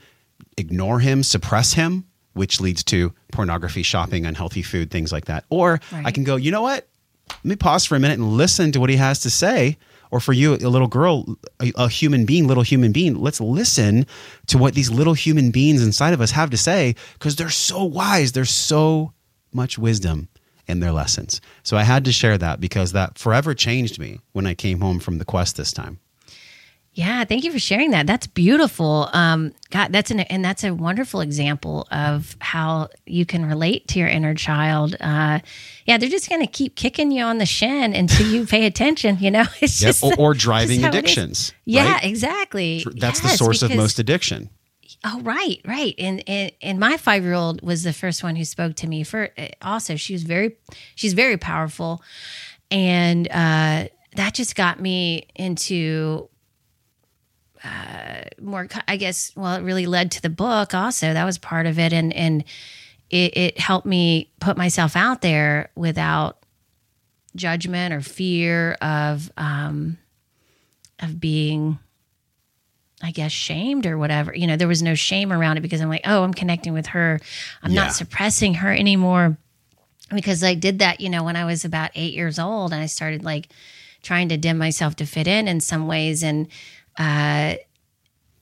Speaker 8: ignore him, suppress him, which leads to pornography, shopping, unhealthy food, things like that. Or I can go, you know what? Let me pause for a minute and listen to what he has to say. Or for you, a little girl, a, a human being, little human being, let's listen to what these little human beings inside of us have to say because they're so wise. There's so much wisdom in their lessons. So I had to share that because that forever changed me when I came home from the quest this time.
Speaker 1: Yeah, thank you for sharing that. That's beautiful. Um, God, that's an and that's a wonderful example of how you can relate to your inner child. Uh, yeah, they're just going to keep kicking you on the shin until you pay attention. You know, it's
Speaker 8: Yep.
Speaker 1: just
Speaker 8: Or, or driving
Speaker 1: is.
Speaker 8: addictions.
Speaker 1: Yeah,
Speaker 8: right?
Speaker 1: exactly.
Speaker 8: That's the
Speaker 1: Yes,
Speaker 8: source of most addiction.
Speaker 1: Oh, right, right. And and, and my five year old was the first one who spoke to me. For also, she was very, she's very powerful, and uh, that just got me into uh, more. I guess. Well, it really led to the book. Also, that was part of it, and and it, it helped me put myself out there without judgment or fear of um, of being I guess shamed or whatever. You know, there was no shame around it because I'm like, oh, I'm connecting with her. I'm
Speaker 8: Yeah.
Speaker 1: not suppressing her anymore. Because I did that, you know, when I was about eight years old and I started like trying to dim myself to fit in in some ways and uh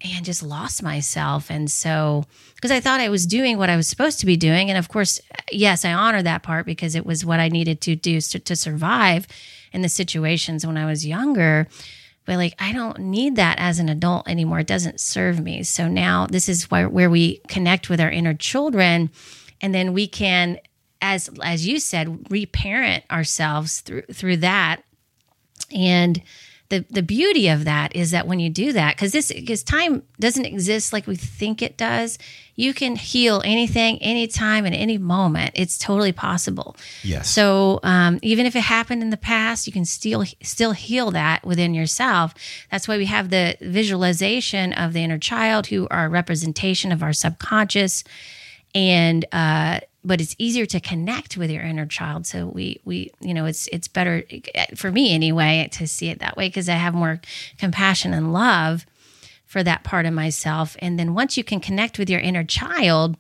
Speaker 1: and just lost myself. And so because I thought I was doing what I was supposed to be doing. And of course, yes, I honor that part because it was what I needed to do to, to survive in the situations when I was younger but like I don't need that as an adult anymore. It doesn't serve me. So now this is where where we connect with our inner children, and then we can, as as you said, reparent ourselves through through that. And the the beauty of that is that when you do that, because this because time doesn't exist like we think it does, you can heal anything, anytime, at any moment. It's totally possible.
Speaker 8: Yes.
Speaker 1: So um, even if it happened in the past, you can still still heal that within yourself. That's why we have the visualization of the inner child, who are a representation of our subconscious, and uh, but it's easier to connect with your inner child. So we we you know it's it's better for me anyway to see it that way because I have more compassion and love for that part of myself. And then once you can connect with your inner child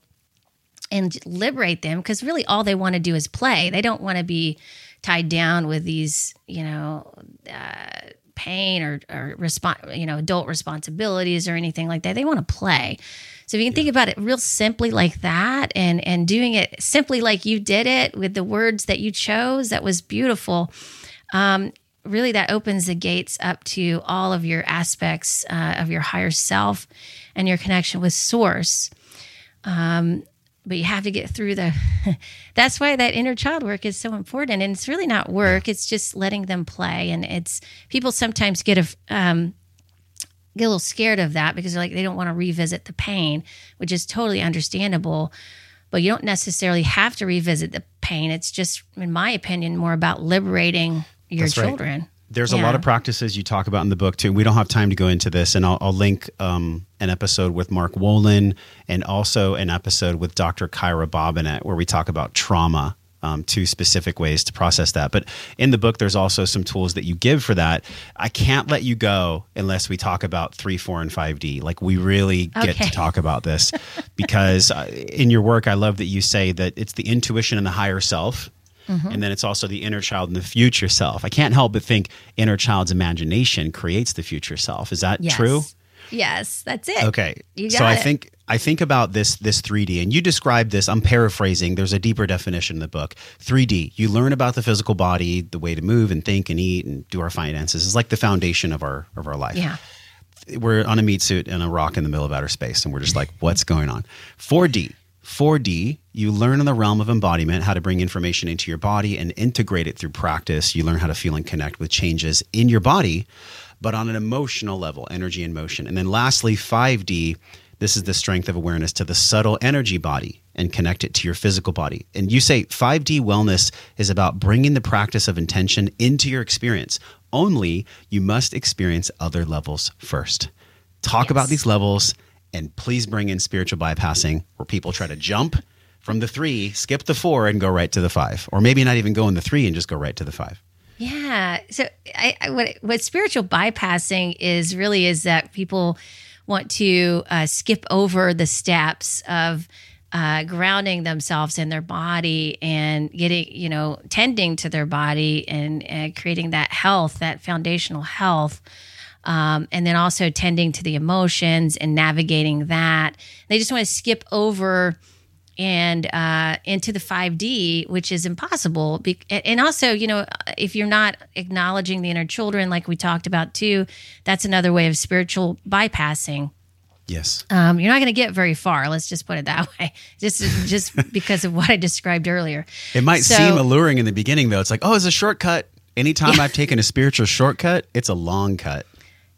Speaker 1: and liberate them because really all they want to do is play. They don't want to be tied down with these, you know, uh, pain or, or respon you know, adult responsibilities or anything like that. They want to play. So if you can think about it real simply like that and and doing it simply like you did it with the words that you chose, that was beautiful. Um, really that opens the gates up to all of your aspects uh, of your higher self and your connection with source Um, but you have to get through the that's why that inner child work is so important and it's really not work it's just letting them play and it's people sometimes get a um, get a little scared of that because they're like they don't want to revisit the pain which is totally understandable but you don't necessarily have to revisit the pain it's just in my opinion more about liberating your
Speaker 8: That's right.
Speaker 1: children
Speaker 8: There's a lot of practices you talk about in the book too. We don't have time to go into this, and I'll, I'll link um, an episode with Mark Wolynn and also an episode with Dr. Kyra Bobinet where we talk about trauma. Um, two specific ways to process that. But in the book, there's also some tools that you give for that. I can't let you go unless we talk about three, four, and 5D. Like, we really get
Speaker 1: Okay.
Speaker 8: to talk about this because uh, in your work, I love that you say that it's the intuition and the higher self
Speaker 1: Mm-hmm.
Speaker 8: and then it's also the inner child and the future self. I can't help but think inner child's imagination creates the future self. Is that
Speaker 1: Yes.
Speaker 8: true?
Speaker 1: Yes that's it
Speaker 8: Okay. So I
Speaker 1: it.
Speaker 8: think I think about this this 3D and you describe this I'm paraphrasing there's a deeper definition in the book. 3D, you learn about the physical body, the way to move and think and eat and do our finances. It's like the foundation of our of our life
Speaker 1: yeah
Speaker 8: we're on a meat suit and a rock in the middle of outer space and we're just like what's going on 4d 4d you learn in the realm of embodiment how to bring information into your body and integrate it through practice you learn how to feel and connect with changes in your body but on an emotional level energy and motion and then lastly 5d this is the strength of awareness to the subtle energy body and connect it to your physical body. And you say 5D wellness is about bringing the practice of intention into your experience. Only you must experience other levels first. Talk about these levels and please bring in spiritual bypassing where people try to jump from the three, skip the four, and go right to the five. Or maybe not even go in the three and just go right to the five.
Speaker 1: Yeah. So I, I what what spiritual bypassing is really is that people want to uh, skip over the steps of uh, grounding themselves in their body and getting, you know, tending to their body and, and creating that health, that foundational health. Um, and then also tending to the emotions and navigating that. They just want to skip over and uh, into the 5D, which is impossible. Be- and also, you know, if you're not acknowledging the inner children, like we talked about too, that's another way of spiritual bypassing.
Speaker 8: Yes.
Speaker 1: Um, you're not going to get very far. Let's just put it that way. Just just because of what I described earlier.
Speaker 8: It might
Speaker 1: So-
Speaker 8: seem alluring in the beginning, though. It's like, oh, it's a shortcut. Anytime I've taken a spiritual shortcut, it's a long cut.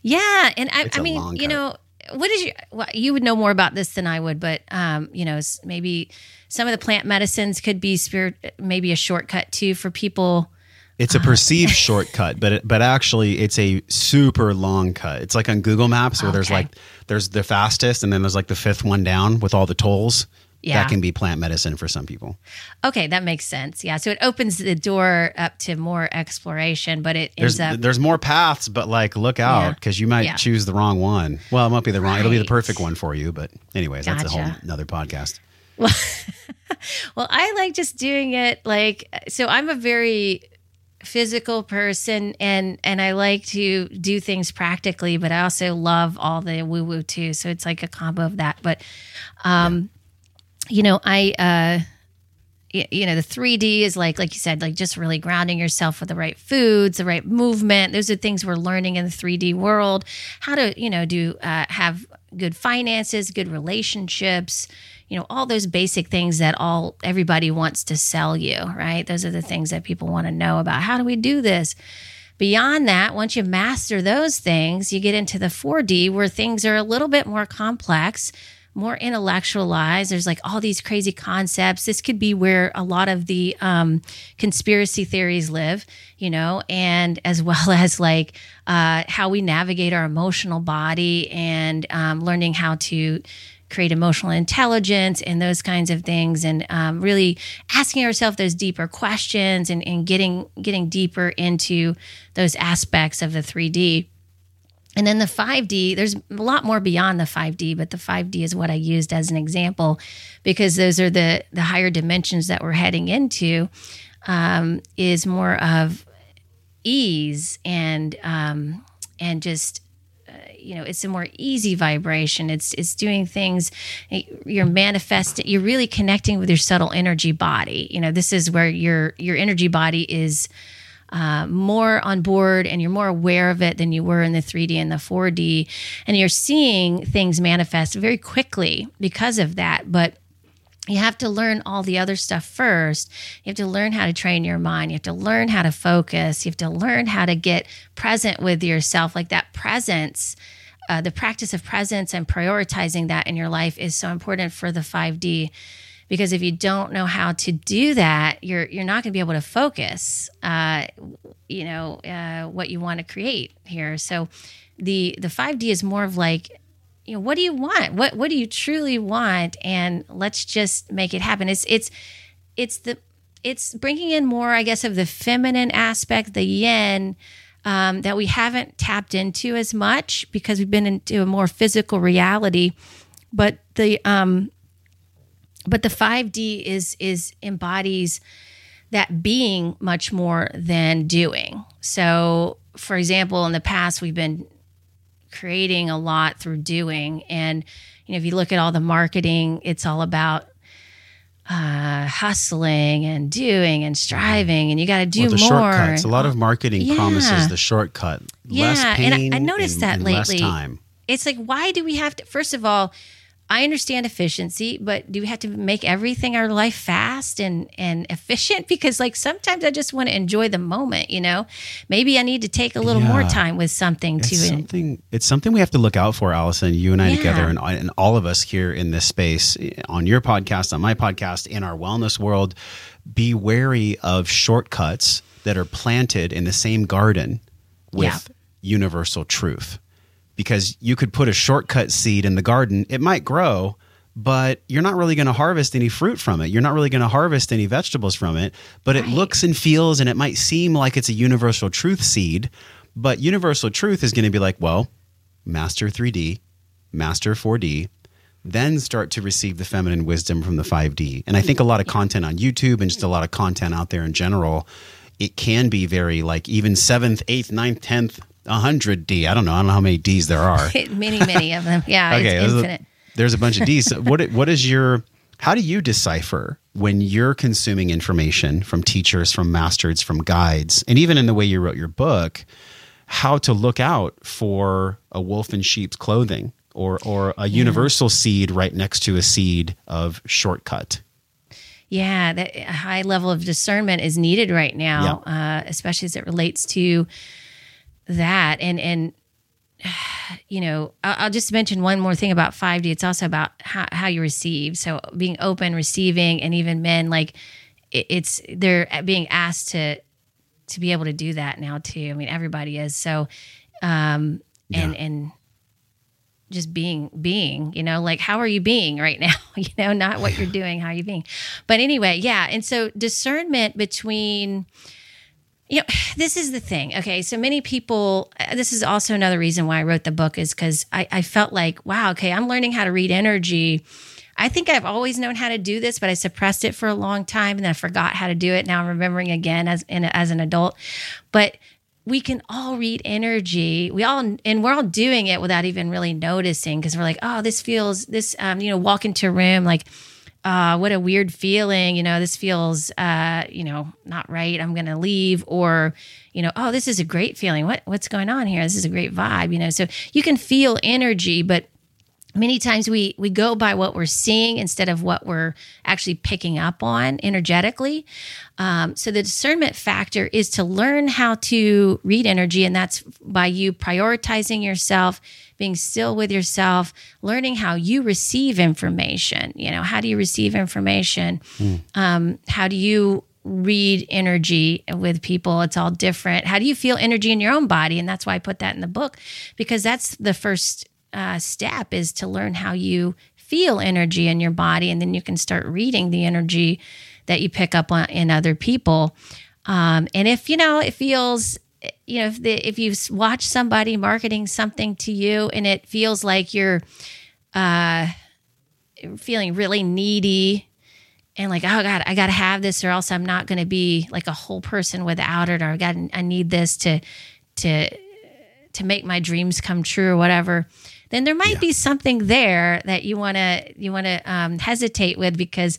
Speaker 1: Yeah, and I, I mean, you
Speaker 8: cut.
Speaker 1: know, what is your? Well, you would know more about this than I would, but um, you know, maybe some of the plant medicines could be spirit, maybe a shortcut too for people.
Speaker 8: It's a perceived shortcut, but it, but actually, it's a super long cut. It's like on Google Maps where there's like there's the fastest, and then there's like the fifth one down with all the tolls.
Speaker 1: Yeah.
Speaker 8: That can be plant medicine for some people.
Speaker 1: Okay, that makes sense. Yeah, so it opens the door up to more exploration, but it
Speaker 8: There's
Speaker 1: up.
Speaker 8: there's more paths, but like look out because you might
Speaker 1: Yeah.
Speaker 8: choose the wrong one. Well, it might be the wrong. It'll be the perfect one for you, but anyways, that's a whole
Speaker 1: Gotcha.
Speaker 8: another podcast.
Speaker 1: Well, I like just doing it like so. I'm a very physical person, and and I like to do things practically, but I also love all the woo woo too. So it's like a combo of that. But, um, you know, I. uh you know the 3d is like like you said like just really grounding yourself with the right foods the right movement. Those are things we're learning in the 3d world. How to you know do uh, have good finances good relationships you know all those basic things that all everybody wants to sell you right? Those are the things that people want to know about. How do we do this? Beyond that, once you master those things, you get into the 4D where things are a little bit more complex, more intellectualized. There's like all these crazy concepts. This could be where a lot of the um, conspiracy theories live, you know, and as well as like uh, how we navigate our emotional body and um, learning how to create emotional intelligence and those kinds of things and um, really asking ourselves those deeper questions and, and getting getting deeper into those aspects of the 3d and then the 5d there's a lot more beyond the 5d but the 5d is what i used as an example because those are the the higher dimensions that we're heading into um, is more of ease and um, and just you know it's a more easy vibration. It's it's doing things you're manifesting you're really connecting with your subtle energy body. You know this is where your your energy body is uh, more on board and you're more aware of it than you were in the 3D and the 4D. And you're seeing things manifest very quickly because of that. But you have to learn all the other stuff first. You have to learn how to train your mind. You have to learn how to focus. You have to learn how to get present with yourself. Like that presence, uh, the practice of presence and prioritizing that in your life is so important for the 5D because if you don't know how to do that, you're you're not going to be able to focus. Uh, you know uh, what you want to create here. So the the five D is more of like, you know, what do you want? What what do you truly want? And let's just make it happen. It's it's it's the it's bringing in more, I guess, of the feminine aspect, the yin. Um, that we haven't tapped into as much because we've been into a more physical reality, but the um, but the 5d is is embodies that being much more than doing so for example in the past we've been creating a lot through doing and you know if you look at all the marketing it's all about uh, hustling and doing and striving and you got to do
Speaker 8: Well, the
Speaker 1: more
Speaker 8: shortcuts. A lot of marketing
Speaker 1: Yeah.
Speaker 8: promises the shortcut. less
Speaker 1: Yeah,
Speaker 8: pain
Speaker 1: and I- I noticed
Speaker 8: and-
Speaker 1: that
Speaker 8: and
Speaker 1: lately.
Speaker 8: Less time.
Speaker 1: it's like why do we have to first of all i understand efficiency but do we have to make everything our life fast and and efficient because like sometimes i just want to enjoy the moment you know maybe i need to take a little more time with something to
Speaker 8: It's something. It's something we have to look out for, Allison. You and I
Speaker 1: Yeah.
Speaker 8: together, and, and all of us here in this space, on your podcast, on my podcast, in our wellness world. Be wary of shortcuts that are planted in the same garden with universal truth, because you could put a shortcut seed in the garden. It might grow. But you're not really going to harvest any fruit from it. You're not really going to harvest any vegetables from it. But it
Speaker 1: Right.
Speaker 8: looks and feels, and it might seem like it's a universal truth seed. But universal truth is going to be like, well, master 3D, master 4D, then start to receive the feminine wisdom from the 5D. And I think a lot of content on YouTube and just a lot of content out there in general, it can be very like even seventh, eighth, ninth, tenth, 100D. I don't know. I don't know how many Ds there are.
Speaker 1: many, many of them. Yeah,
Speaker 8: okay,
Speaker 1: it's
Speaker 8: there's
Speaker 1: infinite.
Speaker 8: a, there's a bunch of D's. So what what is your how do you decipher when you're consuming information from teachers, from masters, from guides, and even in the way you wrote your book, how to look out for a wolf in sheep's clothing or or a universal seed right next to a seed of shortcut?
Speaker 1: Yeah, that a high level of discernment is needed right now, uh, especially as it relates to that. And and you know, I'll, I'll just mention one more thing about 5D. It's also about how, how you receive. So being open, receiving, and even men like it, it's they're being asked to to be able to do that now too. I mean, everybody is. So, um, and and just being being you know like how are you being right now you know not what you're doing how are you being but anyway yeah and so discernment between you know this is the thing. Okay so many people uh, this is also another reason why i wrote the book is because I, I felt like wow okay i'm learning how to read energy. I think i've always known how to do this but i suppressed it for a long time and then i forgot how to do it. Now i'm remembering again as in, as an adult. But we can all read energy. We all, and we're all doing it without even really noticing because we're like, oh, this feels, this, um, you know, walk into a room like, uh, what a weird feeling. You know, this feels, uh, you know, not right. I'm going to leave. Or, you know, oh, this is a great feeling. What, what's going on here? This is a great vibe, you know? So you can feel energy, but many times we we go by what we're seeing instead of what we're actually picking up on energetically um, so the discernment factor is to learn how to read energy and that's by you prioritizing yourself being still with yourself learning how you receive information. You know how do you receive information? Um, how do you read energy with people? It's all different. How do you feel energy in your own body? And that's why i put that in the book because that's the first uh, step is to learn how you feel energy in your body, and then you can start reading the energy that you pick up on in other people. Um, and if you know it feels, you know, if the, if you watch somebody marketing something to you and it feels like you're uh, feeling really needy and like oh god i gotta have this or else i'm not gonna be like a whole person without it or i got i need this to to to make my dreams come true or whatever then there might be something there that you want to you want to um, hesitate with because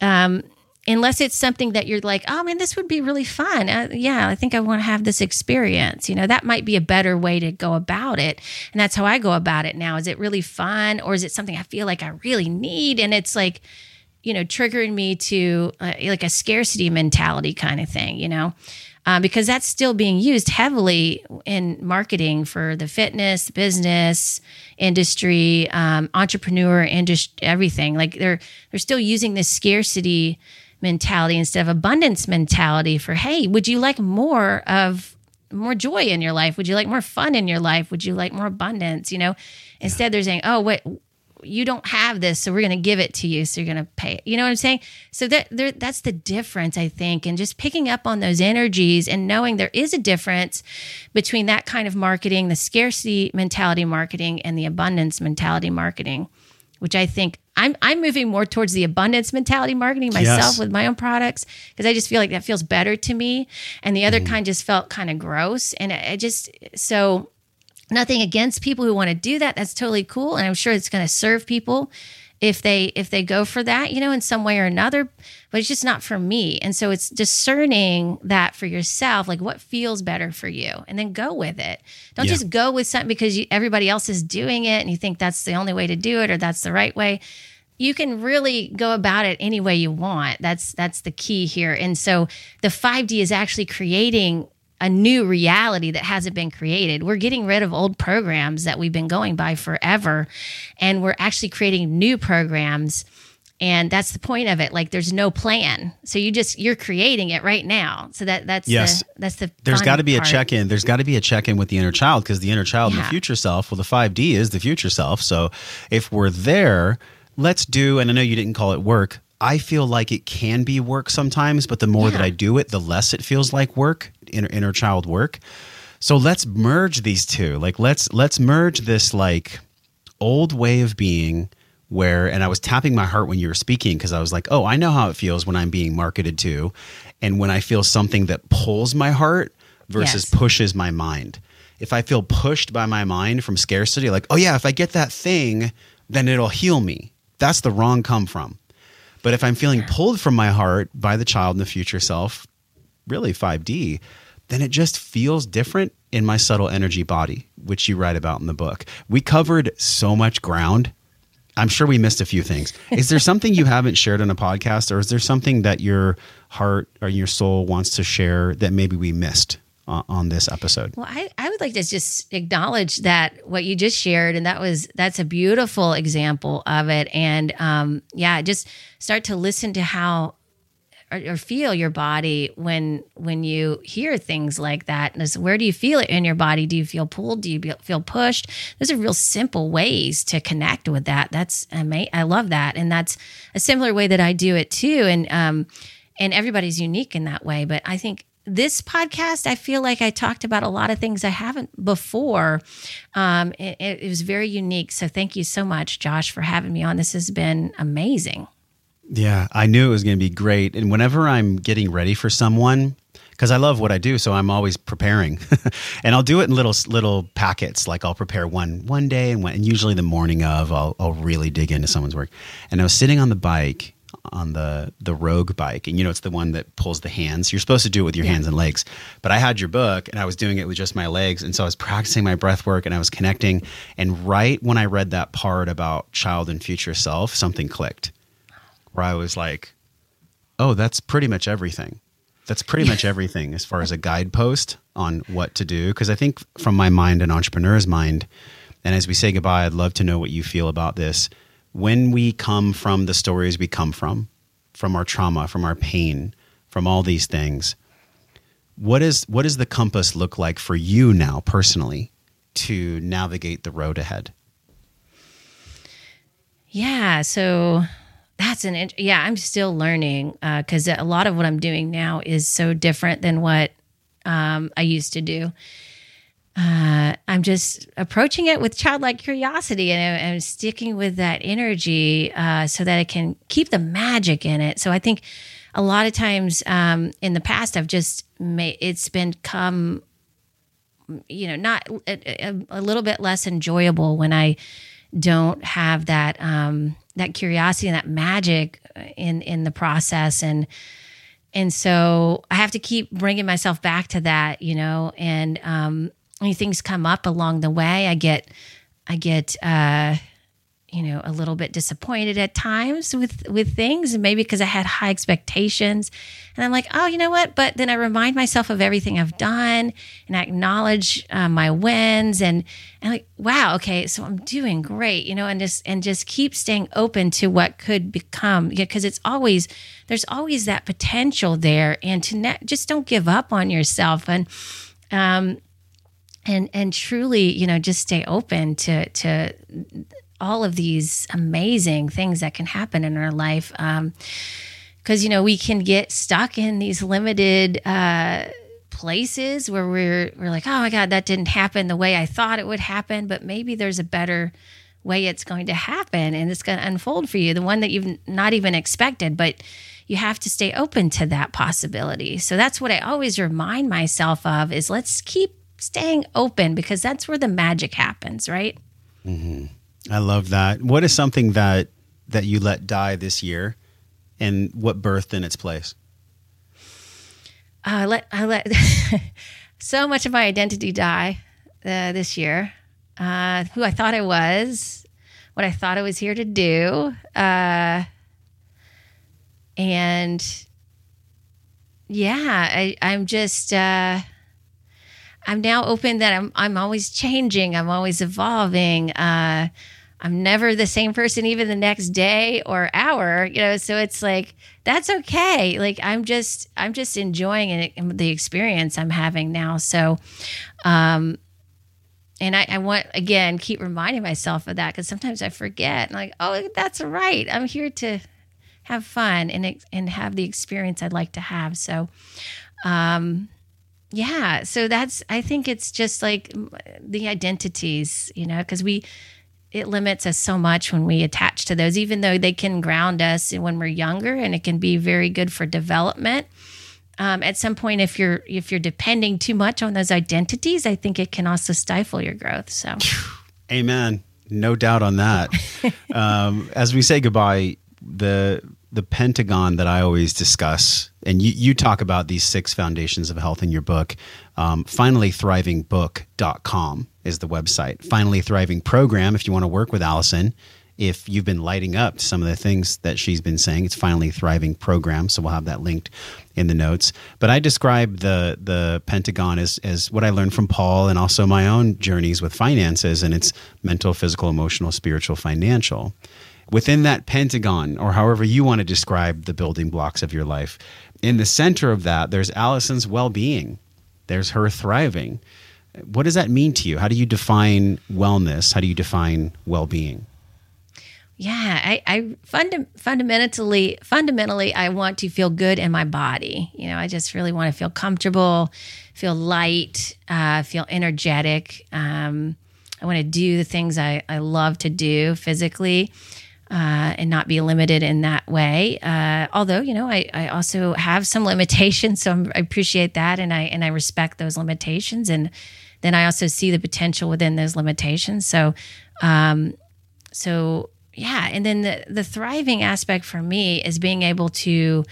Speaker 1: um, unless it's something that you're like oh man this would be really fun. Uh, yeah i think i want to have this experience. You know that might be a better way to go about it and that's how i go about it now. Is it really fun or is it something i feel like i really need? And it's like you know triggering me to uh, like a scarcity mentality kind of thing you know? Uh, because that's still being used heavily in marketing for the fitness, business industry, um, entrepreneur industry, everything. Like they're they're still using this scarcity mentality instead of abundance mentality for hey, would you like more of more joy in your life? Would you like more fun in your life? Would you like more abundance? You know, instead they're saying, oh, wait, you don't have this, so we're going to give it to you. So you're going to pay it. You know what I'm saying? So that there, that's the difference, I think, and just picking up on those energies and knowing there is a difference between that kind of marketing, the scarcity mentality marketing, and the abundance mentality marketing, which I think I'm I'm moving more towards the abundance mentality marketing myself
Speaker 8: Yes.
Speaker 1: with my own products because I just feel like that feels better to me, and the other mm-hmm. kind just felt kind of gross, and I I just so nothing against people who want to do that. That's totally cool and i'm sure it's going to serve people if they if they go for that you know in some way or another but it's just not for me. And so it's discerning that for yourself like what feels better for you and then go with it. Don't
Speaker 8: Yeah.
Speaker 1: just go with something because you, everybody else is doing it and you think that's the only way to do it or that's the right way. You can really go about it any way you want. That's that's the key here. And so the 5d is actually creating a new reality that hasn't been created. We're getting rid of old programs that we've been going by forever and we're actually creating new programs and that's the point of it like there's no plan. So you just you're creating it right now. So that that's
Speaker 8: Yes.
Speaker 1: the that's the
Speaker 8: There's got to be a check in. There's got to be a check in with the inner child because the inner child and the future self, well, the 5D is the future self. So if we're there, let's do, and I know you didn't call it work. I feel like it can be work sometimes, but the more that I do it, the less it feels like work, inner, inner child work. So let's merge these two. Like let's let's merge this like old way of being where and I was tapping my heart when you were speaking because I was like, "Oh, I know how it feels when I'm being marketed to and when I feel something that pulls my heart versus
Speaker 1: Yes.
Speaker 8: pushes my mind." If I feel pushed by my mind from scarcity, like, "Oh yeah, if I get that thing, then it'll heal me." That's the wrong come from. But if I'm feeling pulled from my heart by the child in the future self, really 5D, then it just feels different in my subtle energy body, which you write about in the book. We covered so much ground. I'm sure we missed a few things. Is there something you haven't shared on a podcast, or is there something that your heart or your soul wants to share that maybe we missed on, this episode?
Speaker 1: Well, I, I would like to just acknowledge that what you just shared, and that was that's a beautiful example of it. And um, yeah, just start to listen to how or, or feel your body when when you hear things like that. And where do you feel it in your body? Do you feel pulled? Do you be- feel pushed? Those are real simple ways to connect with that. That's amazing. I love that, and that's a similar way that I do it too. And um, and everybody's unique in that way. But I think this podcast, I feel like I talked about a lot of things I haven't before. Um, it, it was very unique. So thank you so much, Josh, for having me on. This has been amazing.
Speaker 8: Yeah, I knew it was going to be great. And whenever I'm getting ready for someone, because I love what I do, so I'm always preparing, and I'll do it in little little packets. Like I'll prepare one one day, and, when, and usually the morning of, I'll I'll really dig into someone's work. And I was sitting on the bike on the the Rogue bike, and you know it's the one that pulls the hands. You're supposed to do it with your hands and legs, but I had your book, and I was doing it with just my legs, and so I was practicing my breath work, and I was connecting. And right when I read that part about child and future self, something clicked where I was like, oh, that's pretty much everything. That's pretty much everything as far as a guidepost on what to do. Because I think from my mind, an entrepreneur's mind, and as we say goodbye, I'd love to know what you feel about this. When we come from the stories we come from, from our trauma, from our pain, from all these things, what is what does the compass look like for you now personally to navigate the road ahead?
Speaker 1: Yeah. So that's an yeah. I'm still learning because a lot of what I'm doing now is so different than what um, I used to do. Uh, I'm just approaching it with childlike curiosity and I'm, sticking with that energy uh, so that I can keep the magic in it. So I think a lot of times um, in the past, I've just made it's been come, you know, not a, a, a little bit less enjoyable when I don't have that um, that curiosity and that magic in in the process and and so I have to keep bringing myself back to that, you know, and um, things come up along the way, I get, I get, uh, you know, a little bit disappointed at times with with things, and maybe because I had high expectations, and I'm like, oh, you know what? But then I remind myself of everything I've done, and I acknowledge uh, my wins, and and like, wow, okay, so I'm doing great, you know, and just and just keep staying open to what could become, because it's always there's always that potential there, and to ne- just don't give up on yourself, and um, and and truly, you know, just stay open to to all of these amazing things that can happen in our life. Um, because you know we can get stuck in these limited uh, places where we're we're like, oh my god, that didn't happen the way I thought it would happen, but maybe there's a better way it's going to happen and it's going to unfold for you, the one that you've not even expected, but you have to stay open to that possibility. So that's what I always remind myself of is let's keep staying open because that's where the magic happens, right?
Speaker 8: I love that. What is something that that you let die this year, and what birthed in its place?
Speaker 1: I let I let so much of my identity die uh, this year. Uh, who I thought I was, what I thought I was here to do, uh, and yeah, I, I'm just uh, I'm now open that I'm I'm always changing. I'm always evolving. Uh, I'm never the same person even the next day or hour, you know, so it's like that's okay. Like I'm just I'm just enjoying it the experience I'm having now. So um and I, I want again keep reminding myself of that because sometimes I forget. like, oh, that's right. I'm here to have fun and and have the experience I'd like to have. So, um, yeah. So that's I think it's just like the identities, you know, because we it limits us so much when we attach to those, even though they can ground us when we're younger, and it can be very good for development. Um, at some point, if you're if you're depending too much on those identities, I think it can also stifle your growth. So,
Speaker 8: Amen. No doubt on that. um, as we say goodbye, the the pentagon that I always discuss, and you, you talk about these six foundations of health in your book. Um, finallythrivingbook.com is the website. Finally Thriving Program, if you want to work with Allison, if you've been lighting up some of the things that she's been saying, it's Finally Thriving Program. So we'll have that linked in the notes. But I describe the the Pentagon as as what I learned from Paul and also my own journeys with finances, and it's mental, physical, emotional, spiritual, financial within that pentagon, or however you want to describe the building blocks of your life, in the center of that, there's Allison's well being, there's her thriving. What does that mean to you? How do you define wellness? How do you define well being?
Speaker 1: Yeah, I, I funda- fundamentally, fundamentally, I want to feel good in my body. You know, I just really want to feel comfortable, feel light, uh, feel energetic. Um, I want to do the things I, I love to do physically uh, and not be limited in that way. Uh, although, you know, I, I also have some limitations, so I'm, I appreciate that, and I and I respect those limitations, and then I also see the potential within those limitations. So, um, so yeah, and then the the thriving aspect for me is being able to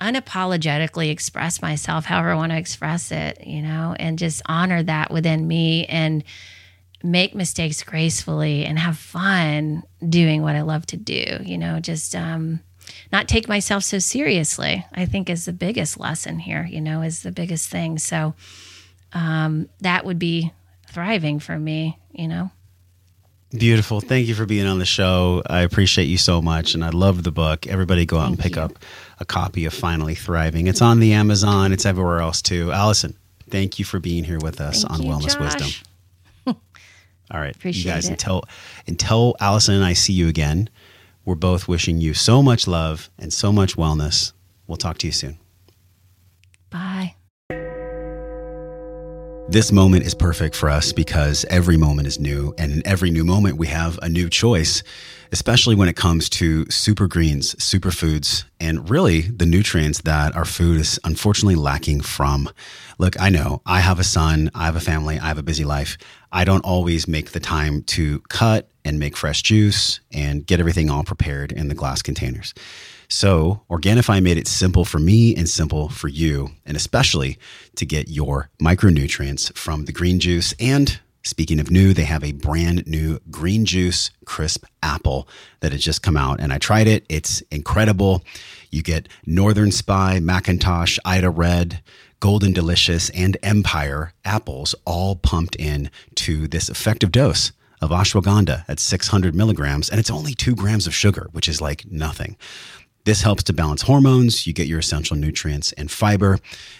Speaker 1: unapologetically express myself however I want to express it, you know, and just honor that within me and make mistakes gracefully and have fun doing what I love to do, you know, just um not take myself so seriously. I think is the biggest lesson here, you know, is the biggest thing. So um that would be thriving for me, you know.
Speaker 8: Beautiful. Thank you for being on the show. I appreciate you so much. And I love the book. Everybody go out and pick
Speaker 1: you.
Speaker 8: up a copy of Finally Thriving. It's on the Amazon, it's everywhere else too. Allison, thank you for being here with us
Speaker 1: Thank
Speaker 8: on
Speaker 1: you,
Speaker 8: Wellness
Speaker 1: Josh.
Speaker 8: Wisdom. All right.
Speaker 1: Appreciate
Speaker 8: you guys,
Speaker 1: it.
Speaker 8: until until Allison and I see you again, we're both wishing you so much love and so much wellness. We'll talk to you soon.
Speaker 1: Bye.
Speaker 8: This moment is perfect for us because every moment is new, and in every new moment, we have a new choice, especially when it comes to super greens, superfoods, and really the nutrients that our food is unfortunately lacking from. Look, I know I have a son, I have a family, I have a busy life. I don't always make the time to cut and make fresh juice and get everything all prepared in the glass containers. So, Organifi made it simple for me and simple for you, and especially to get your micronutrients from the green juice. And speaking of new, they have a brand new green juice crisp apple that has just come out. And I tried it, it's incredible. You get Northern Spy, McIntosh, Ida Red, Golden Delicious, and Empire apples all pumped in to this effective dose of ashwagandha at 600 milligrams, and it's only two grams of sugar, which is like nothing. This helps to balance hormones, you get your essential nutrients and fiber,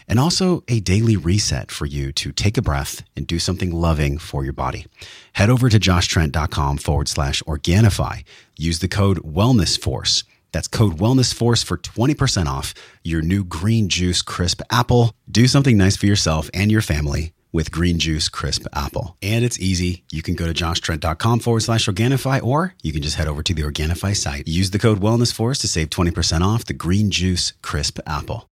Speaker 8: and also a daily reset for you to take a breath and do something loving for your body. Head over to joshtrent.com forward slash Organifi. Use the code WellnessForce. That's code WellnessForce for 20% off your new green juice crisp apple. Do something nice for yourself and your family with green juice crisp apple. And it's easy. You can go to joshtrent.com forward slash Organifi, or you can just head over to the Organifi site. Use the code WellnessForce to save 20% off the green juice crisp apple.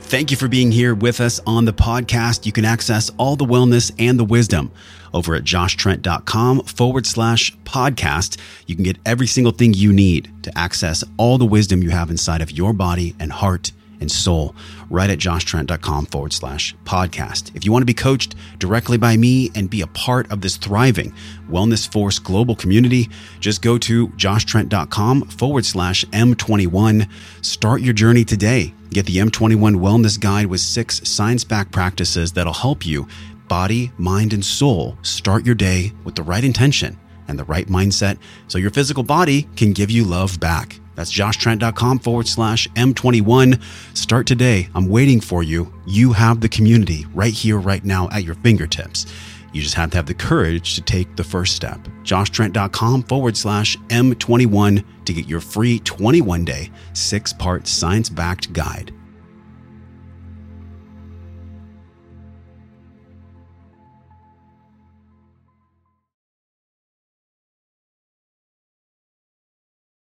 Speaker 8: Thank you for being here with us on the podcast. You can access all the wellness and the wisdom over at joshtrent.com forward slash podcast. You can get every single thing you need to access all the wisdom you have inside of your body and heart and soul right at joshtrent.com forward slash podcast. If you want to be coached directly by me and be a part of this thriving Wellness Force global community, just go to joshtrent.com forward slash M21. Start your journey today. Get the M21 Wellness Guide with six science backed practices that'll help you, body, mind, and soul, start your day with the right intention and the right mindset so your physical body can give you love back. That's joshtrent.com forward slash M21. Start today. I'm waiting for you. You have the community right here, right now at your fingertips. You just have to have the courage to take the first step. joshtrent.com forward slash M21 to get your free 21 day, six part science backed guide.